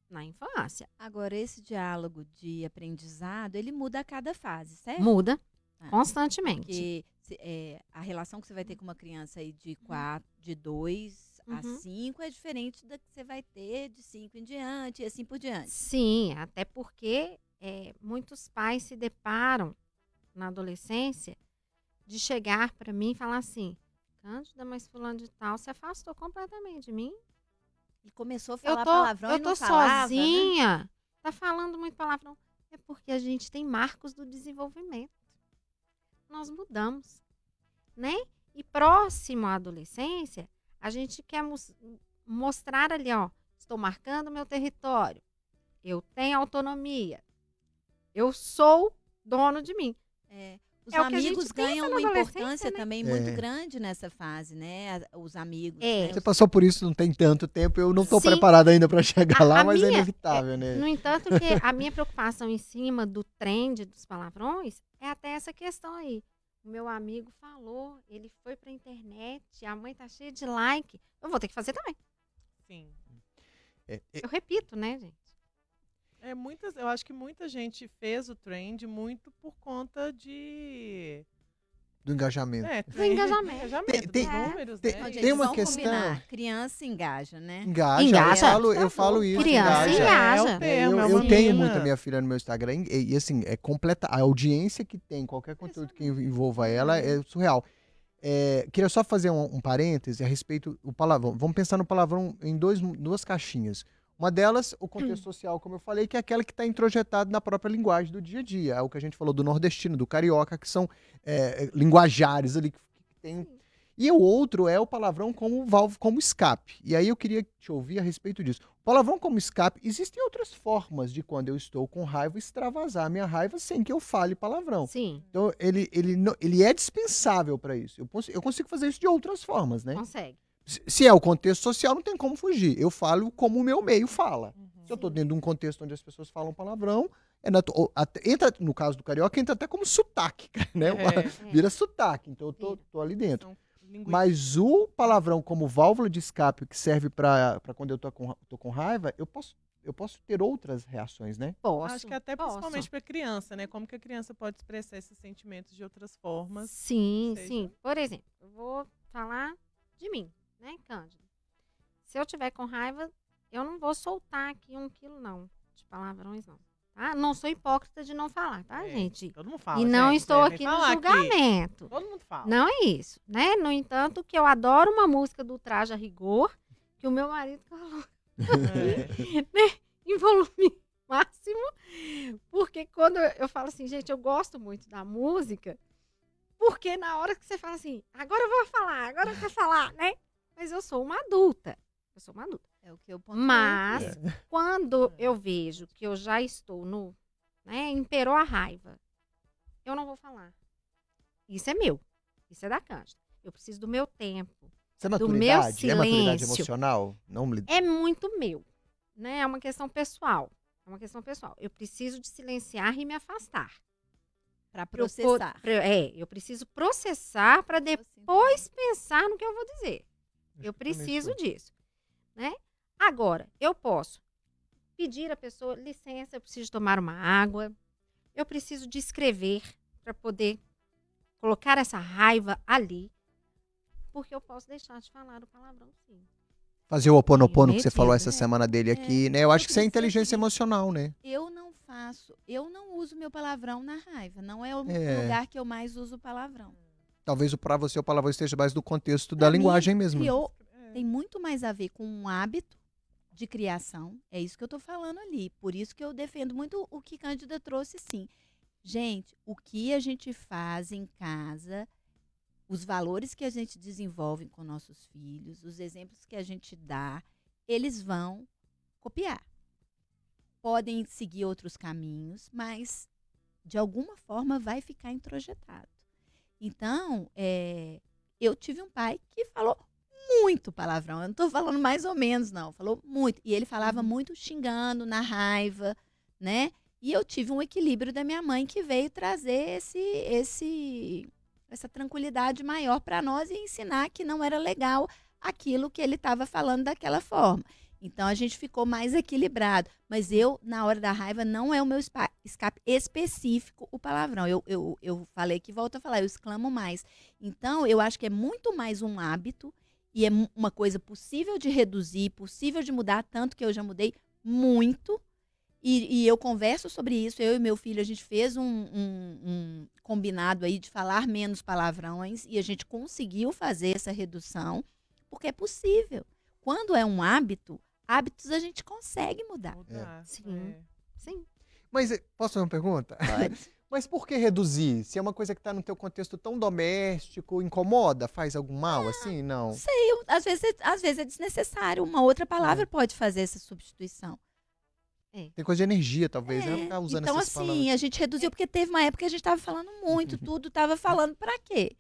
na infância. Agora, esse diálogo de aprendizado, ele muda a cada fase, certo? Muda Ah, constantemente. Porque é, a relação que você vai ter com uma criança aí de quatro, de 2 a Uhum. 5 é diferente da que você vai ter de 5 em diante e assim por diante. Sim, até porque é, muitos pais se deparam na adolescência de chegar para mim e falar assim: Cândida, mas fulano de tal se afastou completamente de mim. E começou a Eu falar tô, palavrão eu e tô não falava, né? sozinha. Tá falando muito palavrão. É porque a gente tem marcos do desenvolvimento. Nós mudamos, né? E próximo à adolescência, a gente quer mos- mostrar ali, ó, estou marcando meu território. Eu tenho autonomia. Eu sou dono de mim. É, os É a amigos ganham uma importância né? também É. muito grande nessa fase, né? A- Os amigos. É. né? Você passou por isso não tem tanto tempo, eu não tô Sim. preparado ainda para chegar A- lá, a mas é minha- inevitável, né? No entanto, que a minha preocupação em cima do trend dos palavrões é até essa questão aí. O meu amigo falou, ele foi pra internet, a mãe tá cheia de like. Eu vou ter que fazer também. Sim. É, é, Eu repito, né, gente? É, muitas, eu acho que muita gente fez o trend muito por conta de. do engajamento. É, Do engajamento. engajamento Tem- dos tem- números, tem- né? Gente, Tem uma vamos questão- combinar. Criança engaja, né? Engaja, Engaja. Eu, falo, eu falo isso. Criança engaja. engaja. É o termo, eu é eu uma tenho menina. muito a minha filha no meu Instagram e, e, assim, é completa. A audiência que tem, qualquer conteúdo que envolva ela é surreal. É, queria só fazer um, um parêntese a respeito do palavrão. Vamos pensar no palavrão em dois, duas caixinhas. Uma delas, o contexto social, como eu falei, que é aquela que está introjetado na própria linguagem do dia a dia. É o que a gente falou do nordestino, do carioca, que são é, linguajares ali que tem. E o outro é o palavrão como valve, como escape. E aí eu queria te ouvir a respeito disso. O palavrão como escape, existem outras formas de quando eu estou com raiva extravasar a minha raiva sem que eu fale palavrão. Sim, Então ele, ele, ele é dispensável para isso. Eu, eu consigo fazer isso de outras formas, né? consegue. Se é o contexto social, não tem como fugir. Eu falo como o meu meio fala. Uhum. Se eu estou dentro de um contexto onde as pessoas falam palavrão, é natu- entra, no caso do carioca, entra até como sotaque, [laughs] né? É, Vira sotaque. Então eu tô, tô ali dentro. Mas o palavrão como válvula de escape que serve para quando eu tô com, tô com raiva, eu posso, eu posso ter outras reações, né? Posso. Acho que até posso. principalmente para criança, né? Como que a criança pode expressar esses sentimentos de outras formas? Sim, seja- sim. Por exemplo, eu vou falar de mim, né, Cândido? Se eu tiver com raiva, eu não vou soltar aqui um quilo, não, de palavrões, não. Tá? Não sou hipócrita de não falar, tá, É, gente? Todo mundo fala. e não gente, estou né? Aqui no julgamento. Todo mundo fala. Não é isso, né? No entanto, que eu adoro uma música do Traje a Rigor, que o meu marido colocou É. [laughs] em volume máximo, porque quando eu, falo assim, gente, eu gosto muito da música, porque na hora que você fala assim, agora eu vou falar, agora eu quero falar, né? Mas eu sou uma adulta, eu sou uma adulta. É o que eu pontuei Mas aqui. [laughs] quando eu vejo que eu já estou no, né, imperou a raiva, eu não vou falar. Isso é meu, isso é da Cândida. Eu preciso do meu tempo. Isso é Do meu maturidade? É maturidade silêncio. emocional? Não me é muito meu, né? É uma questão pessoal. É uma questão pessoal. Eu preciso de silenciar e me afastar. Para processar. eu- é, eu preciso processar para depois pensar no que eu vou dizer. Eu preciso disso, né? Agora, eu posso pedir à pessoa licença, eu preciso tomar uma água. Eu preciso de escrever para poder colocar essa raiva ali, porque eu posso deixar de falar o palavrão sim. Fazer o oponopono que você falou essa né? semana dele É, aqui, né? Eu acho que isso é inteligência emocional, né? Eu não faço, eu não uso meu palavrão na raiva. Não é o É. lugar que eu mais uso palavrão. Talvez o para você o palavrão esteja mais do contexto da Pra mim, linguagem mesmo. Criou, tem muito mais a ver com um hábito de criação. É isso que eu estou falando ali. Por isso que eu defendo muito o que Cândida trouxe, sim. Gente, o que a gente faz em casa, os valores que a gente desenvolve com nossos filhos, os exemplos que a gente dá, eles vão copiar. Podem seguir outros caminhos, mas de alguma forma vai ficar introjetado. Então, é, eu tive um pai que falou muito palavrão. Eu não estou falando mais ou menos, não. Falou muito. E ele falava muito xingando, na raiva, né? E eu tive um equilíbrio da minha mãe que veio trazer esse, esse, essa tranquilidade maior para nós e ensinar que não era legal aquilo que ele estava falando daquela forma. Então a gente ficou mais equilibrado. Mas eu, na hora da raiva, não é o meu escape específico o palavrão. Eu, eu, eu falei que volto a falar, eu exclamo mais. Então, eu acho que é muito mais um hábito e é uma coisa possível de reduzir, possível de mudar, tanto que eu já mudei muito. E, e eu converso sobre isso, eu e meu filho, a gente fez um, um- um combinado aí de falar menos palavrões e a gente conseguiu fazer essa redução, porque é possível. Quando é um hábito, hábitos a gente consegue mudar. Mudar, Sim. é. Sim. Mas eh, posso fazer uma pergunta? [laughs] Mas por que reduzir? Se é uma coisa que está no teu contexto tão doméstico, incomoda, faz algum mal assim? Não. Sei, eu- às vezes, é- às vezes é desnecessário. Uma outra palavra pode fazer essa substituição. Tem coisa de energia, talvez, né? É, Ficar usando então, essas assim, palavras. a gente reduziu, porque teve uma época que a gente estava falando muito, [laughs] tudo estava falando para quê?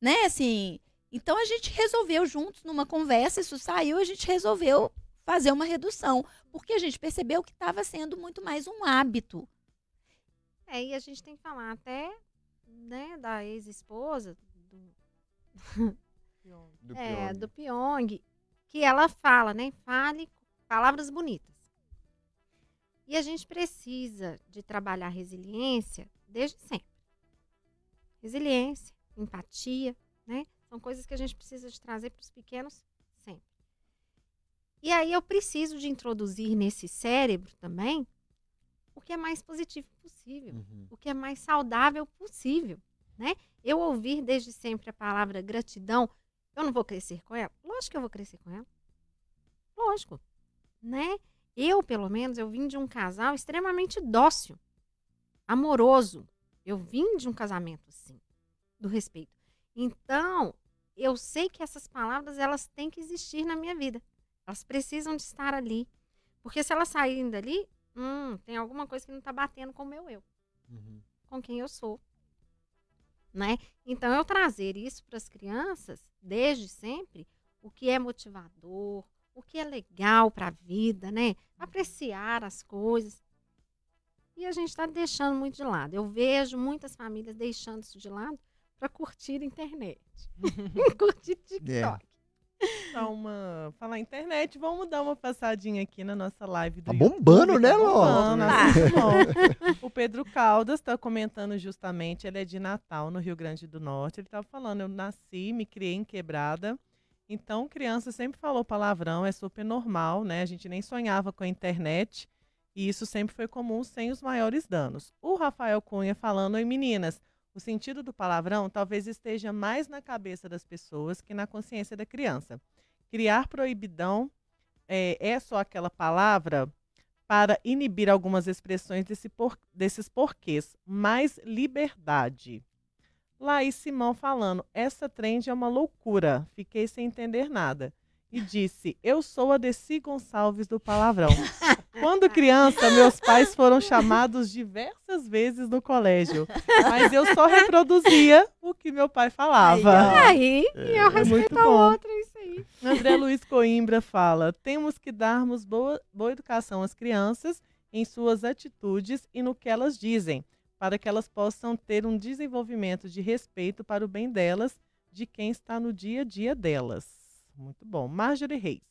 Né, assim, então a gente resolveu juntos, numa conversa, isso saiu, a gente resolveu fazer uma redução, porque a gente percebeu que estava sendo muito mais um hábito. É, e a gente tem que falar até, né, da ex-esposa, do, Do [laughs] é, Pyong. do Pyong, que ela fala, né, fale palavras bonitas. E a gente precisa de trabalhar resiliência desde sempre. Resiliência, empatia, né, são coisas que a gente precisa de trazer para os pequenos sempre. E aí eu preciso de introduzir nesse cérebro também o que é mais positivo possível Uhum. o que é mais saudável possível, né? Eu ouvir desde sempre a palavra gratidão, eu não vou crescer com ela? Lógico que eu vou crescer com ela. Lógico, né? Eu, pelo menos, eu vim de um casal extremamente dócil, amoroso. Eu vim de um casamento assim, do respeito. Então, eu sei que essas palavras elas têm que existir na minha vida. Elas precisam de estar ali. Porque se elas saírem dali, hum, tem alguma coisa que não está batendo com o meu eu, com quem eu sou. Né? Então, eu trazer isso para as crianças, desde sempre, o que é motivador, o que é legal para a vida, né? Apreciar as coisas. E a gente está deixando muito de lado. Eu vejo muitas famílias deixando isso de lado para curtir a internet. [laughs] [laughs] curtir TikTok. [laughs] Então, uma... falar internet, vamos dar uma passadinha aqui na nossa live do Tá YouTube, bombando, né, tá Ló? bombando, muito bom. O Pedro Caldas está comentando justamente, ele é de Natal, no Rio Grande do Norte. Ele estava falando, eu nasci, me criei em quebrada. Então, criança sempre falou palavrão, é super normal, né? A gente nem sonhava com a internet. E isso sempre foi comum, sem os maiores danos. O Rafael Cunha falando, oi meninas, o sentido do palavrão talvez esteja mais na cabeça das pessoas que na consciência da criança. Criar proibidão é, é só aquela palavra para inibir algumas expressões desse por- desses porquês, mais liberdade. Laís Simão falando, essa trend é uma loucura, fiquei sem entender nada. E disse, eu sou a Desi Gonçalves do palavrão. Quando criança, meus pais foram chamados diversas vezes no colégio, mas eu só reproduzia o que meu pai falava. Aí, e eu É muito respeito a bom. outra, é isso aí. André Luiz Coimbra fala: temos que darmos boa, boa educação às crianças em suas atitudes e no que elas dizem, para que elas possam ter um desenvolvimento de respeito para o bem delas, de quem está no dia a dia delas. Muito bom. Marjorie Reis.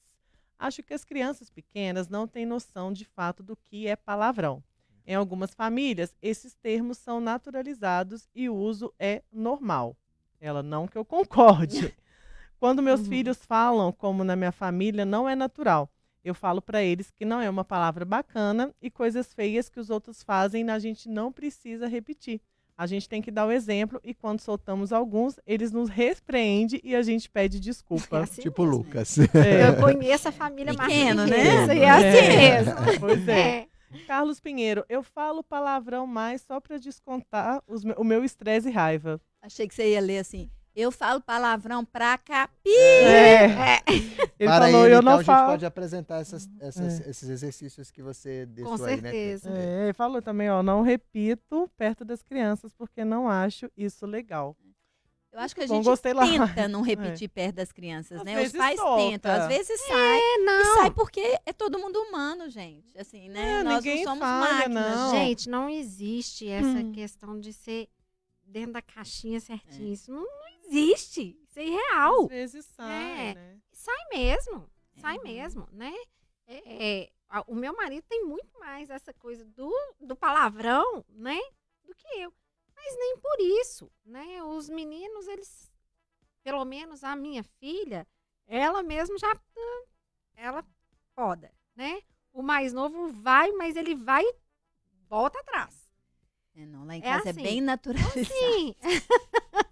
Acho que as crianças pequenas não têm noção de fato do que é palavrão. Em algumas famílias, esses termos são naturalizados e o uso é normal. Ela não que eu concorde. [laughs] Quando meus Uhum. filhos falam, como na minha família, não é natural. Eu falo para eles que não é uma palavra bacana e coisas feias que os outros fazem a gente não precisa repetir. A gente tem que dar o exemplo e quando soltamos alguns, eles nos repreendem e a gente pede [laughs] É desculpa. assim Tipo mesmo. Lucas. É, Eu conheço a família Pequeno, Martins, né? E é assim É. mesmo. [laughs] Pois é. É. Carlos Pinheiro, eu falo palavrão mais só para descontar os o meu estresse e raiva. Achei que você ia ler assim. Eu falo palavrão pra capi. É. Ele Para falou, ele, eu então, não a gente falo. pode apresentar essas, essas- esses exercícios que você deixou Com aí, né? certeza. Cris? É, ele falou também, ó, não repito perto das crianças porque não acho isso legal. Eu acho que a Bom, gente gostei lá. tenta não [laughs] repetir perto das crianças, Às né? Os pais solta. tentam, às vezes sai. É, E não. sai porque é todo mundo humano, gente. Assim, né? É, Nós não somos falha, máquinas. não. Gente, não existe essa Hum. questão de ser dentro da caixinha certinho. É. Isso não, não existe. Isso é irreal. Às vezes sai, É. né? Sai mesmo. Sai Uhum. mesmo, né? É, é, o meu marido tem muito mais essa coisa do, do palavrão, né? Do que eu. Mas nem por isso, né? Os meninos, eles, pelo menos a minha filha, ela mesmo já, ela poda, né? O mais novo vai, mas ele vai e volta atrás. É, não, lá em É casa é assim. bem naturalizado. Sim. [laughs]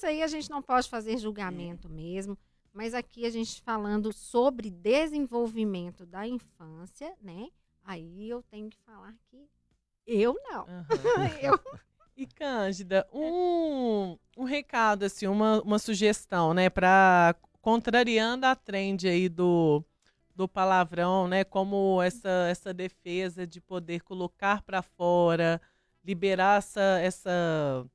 Isso aí a gente não pode fazer julgamento mesmo. Mas aqui a gente falando sobre desenvolvimento da infância, né? Aí eu tenho que falar que eu não. Aham. [laughs] eu E Cândida, um, um recado, assim, uma, uma sugestão, né, para contrariando a trend aí do, do palavrão, né, como essa, essa defesa de poder colocar para fora, liberar essa, essa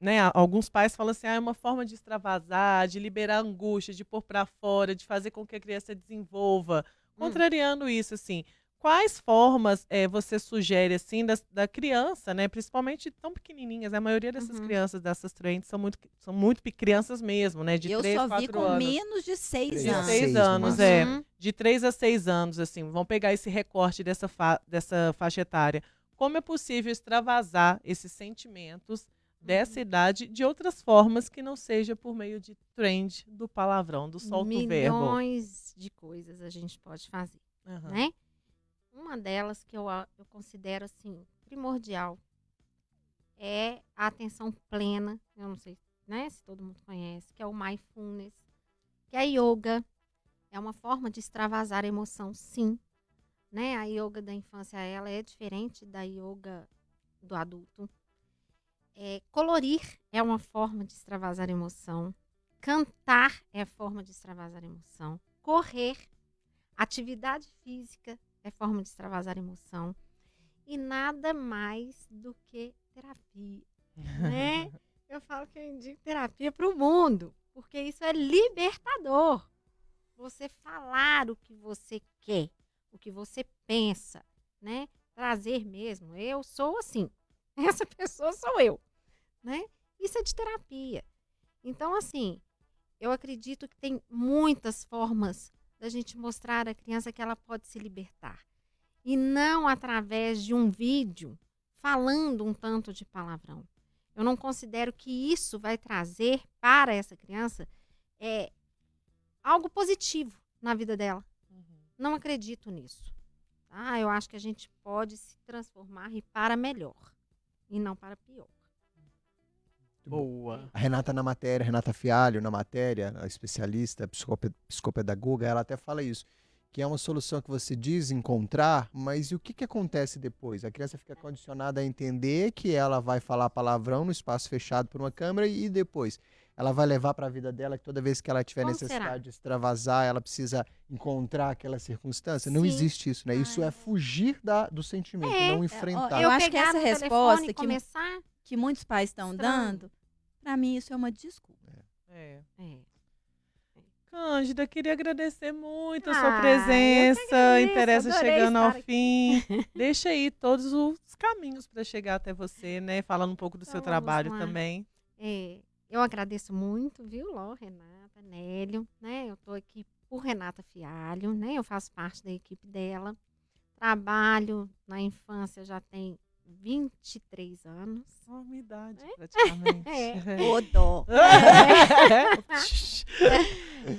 né, a- alguns pais falam assim, ah, é uma forma de extravasar, de liberar angústia, de pôr para fora, de fazer com que a criança desenvolva. Contrariando isso, assim, quais formas eh, você sugere, assim, das- da, criança, né, principalmente tão pequenininhas, a maioria dessas Uhum. crianças dessas trends são muito, são muito crianças mesmo, né, de eu 3, só vi 4 com anos. menos de seis Três De a anos. anos, é. Uhum. De 3 a 6 anos, assim, vão pegar esse recorte dessa, fa- dessa faixa etária. Como é possível extravasar esses sentimentos dessa idade de outras formas que não seja por meio de trend do palavrão, do solto verbo? milhões de coisas a gente pode fazer, Aham. né? Uma delas que eu, a- eu considero assim primordial é a atenção plena. Eu não sei, né, se todo mundo conhece, que é o mindfulness, que é yoga, é uma forma de extravasar a emoção, sim. Né? A yoga da infância, ela é diferente da yoga do adulto. É, colorir é uma forma de extravasar emoção. Cantar é forma de extravasar emoção. Correr, atividade física é forma de extravasar emoção. E nada mais do que terapia, né? [laughs] Eu falo que eu indico terapia para o mundo, porque isso é libertador. Você falar o que você quer, o que você pensa, né? Trazer mesmo. Eu sou assim. [laughs] Essa pessoa sou eu, né? Isso é de terapia. Então, assim, eu acredito que tem muitas formas da gente mostrar à criança que ela pode se libertar. E não através de um vídeo falando um tanto de palavrão. Eu não considero que isso vai trazer para essa criança é, algo positivo na vida dela. Não acredito nisso. Tá? Eu acho que a gente pode se transformar e para melhor e não para pior. Boa. A Renata na matéria, Renata Fialho na matéria, a especialista, psicope- psicopedagoga, ela até fala isso, que é uma solução que você diz encontrar, mas e o que, que acontece depois? A criança fica condicionada a entender que ela vai falar palavrão no espaço fechado por uma câmera e depois ela vai levar para a vida dela que toda vez que ela tiver Como necessidade será? de extravasar, ela precisa encontrar aquela circunstância. Não Sim. existe isso, né? Isso Ah, é fugir da, do sentimento, É, não é, enfrentar. eu acho que essa resposta que- começar, Que muitos pais estão Estranho. dando, para mim isso é uma desculpa. É. é. Cândida, queria agradecer muito a Ah, sua eu que presença. agradeço, Interessa chegando ao aqui. fim. [laughs] Deixa aí todos os caminhos para chegar até você, né? Falando um pouco do seu vamos trabalho lá. também. É, eu agradeço muito, viu, Ló, Renata, Nélio, né? Eu tô aqui por Renata Fialho, né? Eu faço parte da equipe dela. Trabalho na infância já tem 23 anos. Só uma idade, É? praticamente. [laughs] É. [laughs] Ô dó. [laughs]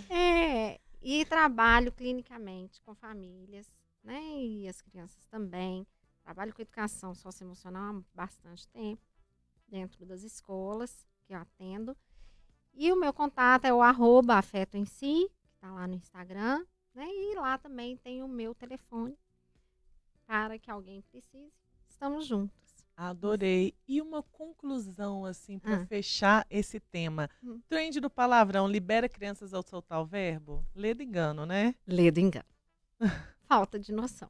É, e trabalho clinicamente com famílias, né? E as crianças também. Trabalho com educação socioemocional há bastante tempo, dentro das escolas que eu atendo. E o meu contato é o arroba afeto em si, que está lá no Instagram, né? E lá também tem o meu telefone para que alguém precise. Estamos juntos. Adorei. E uma conclusão, assim, para Ah. fechar esse tema. Hum. Trend do palavrão libera crianças ao soltar o verbo? Ledo engano, né? Ledo engano. [laughs] Falta de noção.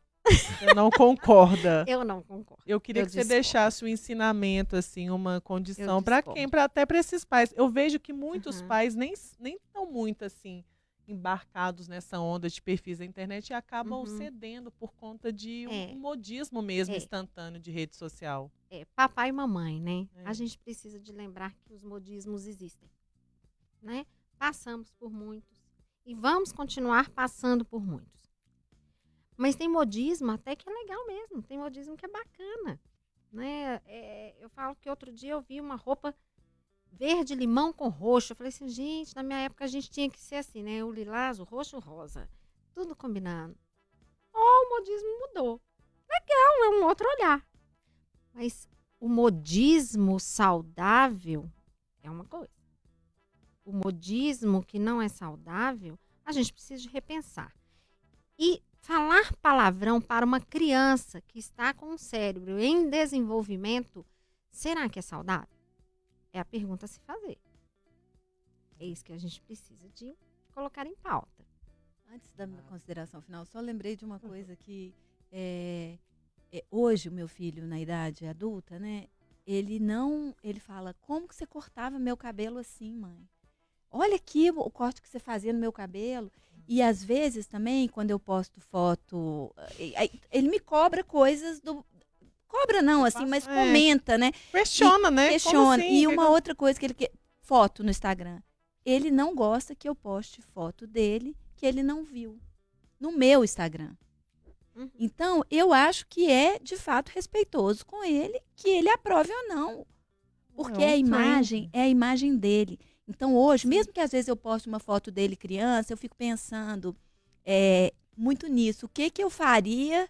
Eu não concorda. [laughs] Eu não concordo. Eu queria Eu que você discordo. deixasse o ensinamento, assim, uma condição para quem? Pra, até para esses pais. Eu vejo que muitos Uhum. pais nem nem estão muito assim embarcados nessa onda de perfis da internet e acabam Uhum. cedendo por conta de um, É. modismo mesmo É. instantâneo de rede social. é, papai e mamãe, né? É. A gente precisa de lembrar que os modismos existem, né? Passamos por muitos e vamos continuar passando por muitos. Mas tem modismo até que é legal mesmo, tem modismo que é bacana, né? É, eu falo que outro dia eu vi uma roupa verde limão com roxo. Eu falei assim, gente, na minha época a gente tinha que ser assim, né? O lilás, o roxo, o rosa, tudo combinando. Ó, o modismo mudou. Legal, é um outro olhar. Mas o modismo saudável é uma coisa. O modismo que não é saudável, a gente precisa de repensar. E falar palavrão para uma criança que está com o cérebro em desenvolvimento, será que é saudável? É a pergunta a se fazer. É isso que a gente precisa de colocar em pauta. Antes da minha consideração final, só lembrei de uma coisa que é, é, hoje o meu filho na idade adulta, né? Ele não, ele fala como que você cortava meu cabelo assim, mãe? Olha aqui o, o corte que você fazia no meu cabelo. E às vezes também quando eu posto foto, eh, ele me cobra coisas do cobra não assim, mas É. comenta, né? Questiona, né? Questiona. assim? E uma outra coisa que ele quer. Foto no Instagram. Ele não gosta que eu poste foto dele que ele não viu no meu Instagram. Uhum. Então, eu acho que é, de fato, respeitoso com ele que ele aprove ou não. Porque É um a imagem é a imagem dele. Então, hoje, mesmo que às vezes eu poste uma foto dele criança, eu fico pensando é, muito nisso. O que que eu faria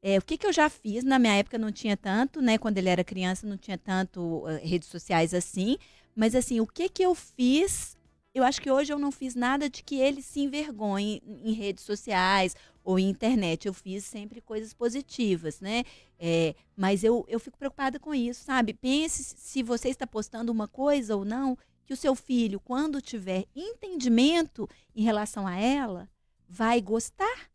é, o que, que eu já fiz? Na minha época não tinha tanto, né? Quando ele era criança não tinha tanto eh, redes sociais assim. Mas assim, o que que eu fiz eu acho que hoje eu não fiz nada de que ele se envergonhe em redes sociais ou em internet. Eu fiz sempre coisas positivas, né? É, mas eu, eu fico preocupada com isso, sabe? Pense se você está postando uma coisa ou não, que o seu filho, quando tiver entendimento em relação a ela, vai gostar?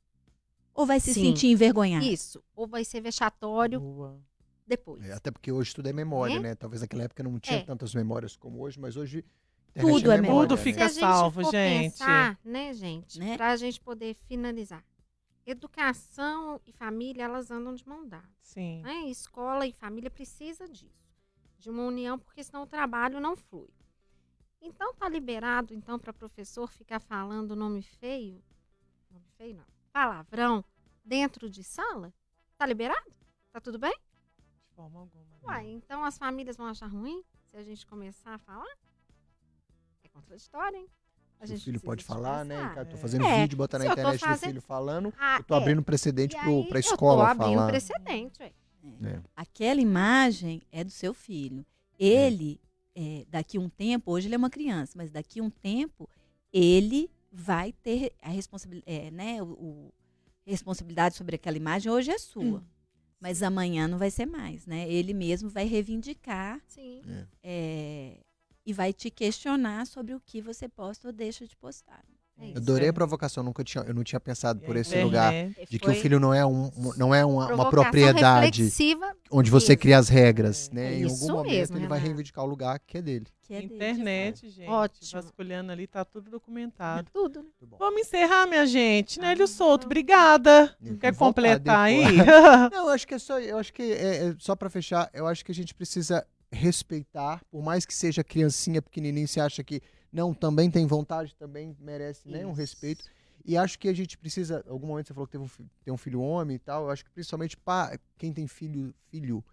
Ou vai se Sim. sentir envergonhado? Isso. Ou vai ser vexatório Boa. depois. É, até porque hoje tudo é memória, É? né? Talvez naquela época não tinha É. tantas memórias como hoje, mas hoje Tudo é memória. Tudo né? fica Se a gente salvo, for gente. pensar, né, gente? Né? Pra gente poder finalizar. Educação e família, elas andam de mão dada. Sim. Né? Escola e família precisa disso. De uma união, porque senão o trabalho não flui. Então tá liberado, então, para professor ficar falando nome feio, nome feio não, palavrão, dentro de sala? Tá liberado? Tá tudo bem? De forma alguma. né? Uai, então as famílias vão achar ruim se a gente começar a falar? É contraditório, hein? A O gente filho precisa pode falar, né? Cara, tô É. fazendo É, vídeo, botar na internet do fazendo- filho falando. Ah, Eu tô é. abrindo precedente E pro, pra Eu tô escola abrindo falar. precedente, ué. É. Aquela imagem é do seu filho. Ele, é, daqui um tempo, hoje ele é uma criança, mas daqui um tempo, ele vai ter a responsabilidade, né, o, o- responsabilidade sobre aquela imagem hoje é sua. Mas amanhã não vai ser mais, né? Ele mesmo vai reivindicar Sim. é, e vai te questionar sobre o que você posta ou deixa de postar. É É isso. Adorei É. a provocação, nunca tinha, eu não tinha pensado por esse internet. lugar. De que o Foi filho não é, um, não é uma, uma propriedade onde você mesmo. cria as regras, É. né? É em algum momento mesmo, ele vai reivindicar o lugar que é dele. Que é dele, de Internet, gente. Ótimo. Vasculhando ali, tá tudo documentado. Tudo, né? Vamos encerrar, minha gente. Nélio Souto, não. obrigada. Eu Quer completar aí? [laughs] Não, eu acho que é só, eu acho que é, é só para fechar, eu acho que a gente precisa respeitar, por mais que seja criancinha pequenininha, você acha que não, também tem vontade, também merece, né, um Isso. respeito. E acho que a gente precisa, em algum momento você falou que teve um, tem um filho homem e tal, eu acho que principalmente para quem tem filho, filho,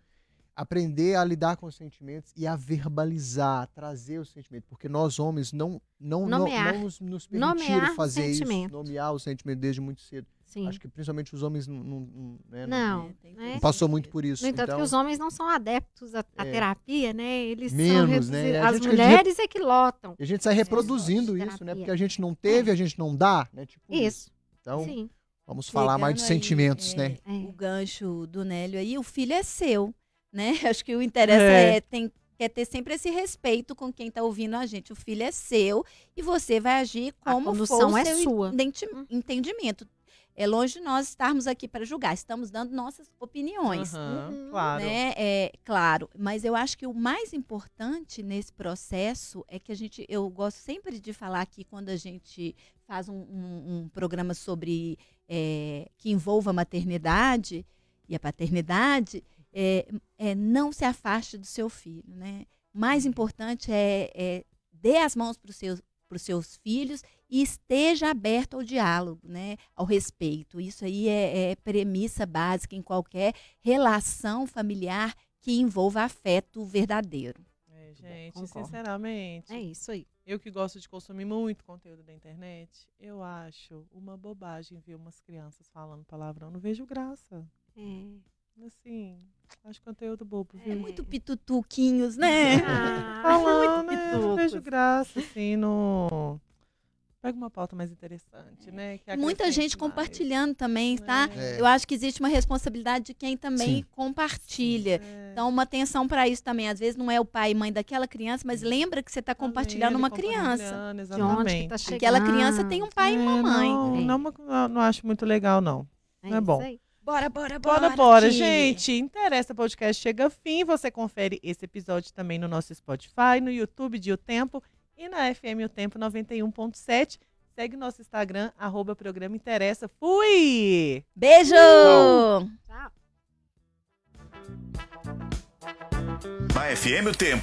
aprender a lidar com os sentimentos e a verbalizar, trazer os sentimentos, porque nós homens não não não, Nomear. não nos, nos Nomear permitiram o fazer isso, sentimento. nomear o sentimento desde muito cedo. Sim. Acho que principalmente os homens não, não, não, né, não- Não, É, né? não passou muito por isso. No entanto, então, que os homens não são adeptos à, à É. terapia, né? Eles Menos, são né? A As mulheres é que lotam. e a gente sai reproduzindo isso, né? Porque a gente não teve, a gente não dá, né? Tipo Isso. Então, Sim. vamos falar mais de Pegando aí, sentimentos, é, né? É. O gancho do Nélio aí, o filho é seu, né? [laughs] Acho que o interessa É. é, tem, quer ter sempre esse respeito com quem está ouvindo a gente. O filho é seu e você vai agir A como for condução o é seu sua. identi- Hum. entendimento. É longe de nós estarmos aqui para julgar, estamos dando nossas opiniões. Aham, Uhum. Claro. Né? É, claro, mas eu acho que o mais importante nesse processo é que a gente, eu gosto sempre de falar aqui quando a gente faz um, um- um programa sobre é, que envolva a maternidade e a paternidade, é, é não se afaste do seu filho, né? O mais importante é, é dê as mãos para os seus para os seus filhos e esteja aberto ao diálogo, né, ao respeito. Isso aí é, é premissa básica em qualquer relação familiar que envolva afeto verdadeiro. É, gente, concordo. sinceramente, É isso aí. eu que gosto de consumir muito conteúdo da internet, eu acho uma bobagem ver umas crianças falando palavrão. Não vejo graça. É. Assim, acho conteúdo bobo, É muito pitutuquinhos, né? Ah, Falando, muito né? Não vejo graça, assim, no... Pega uma pauta mais interessante, né? que Muita gente mais. compartilhando também, tá? É. Eu acho que existe uma responsabilidade de quem também Sim. compartilha. É. Então, uma atenção para isso também. Às vezes não é o pai e mãe daquela criança, mas lembra que você está compartilhando Também, uma criança. compartilhando, de onde que Exatamente. tá chegando. Aquela criança tem um pai e uma É, mãe. Não, É. não, não, acho muito legal, não. não é isso bom. aí. Bora, bora, Bora, bora, time. gente. Interessa Podcast chega ao fim. Você confere esse episódio também no nosso Spotify, no YouTube de O Tempo e na FM O Tempo 91.7. Segue nosso Instagram, arroba programa Interessa. Fui! Beijo! Tchau. Na FM o Tempo.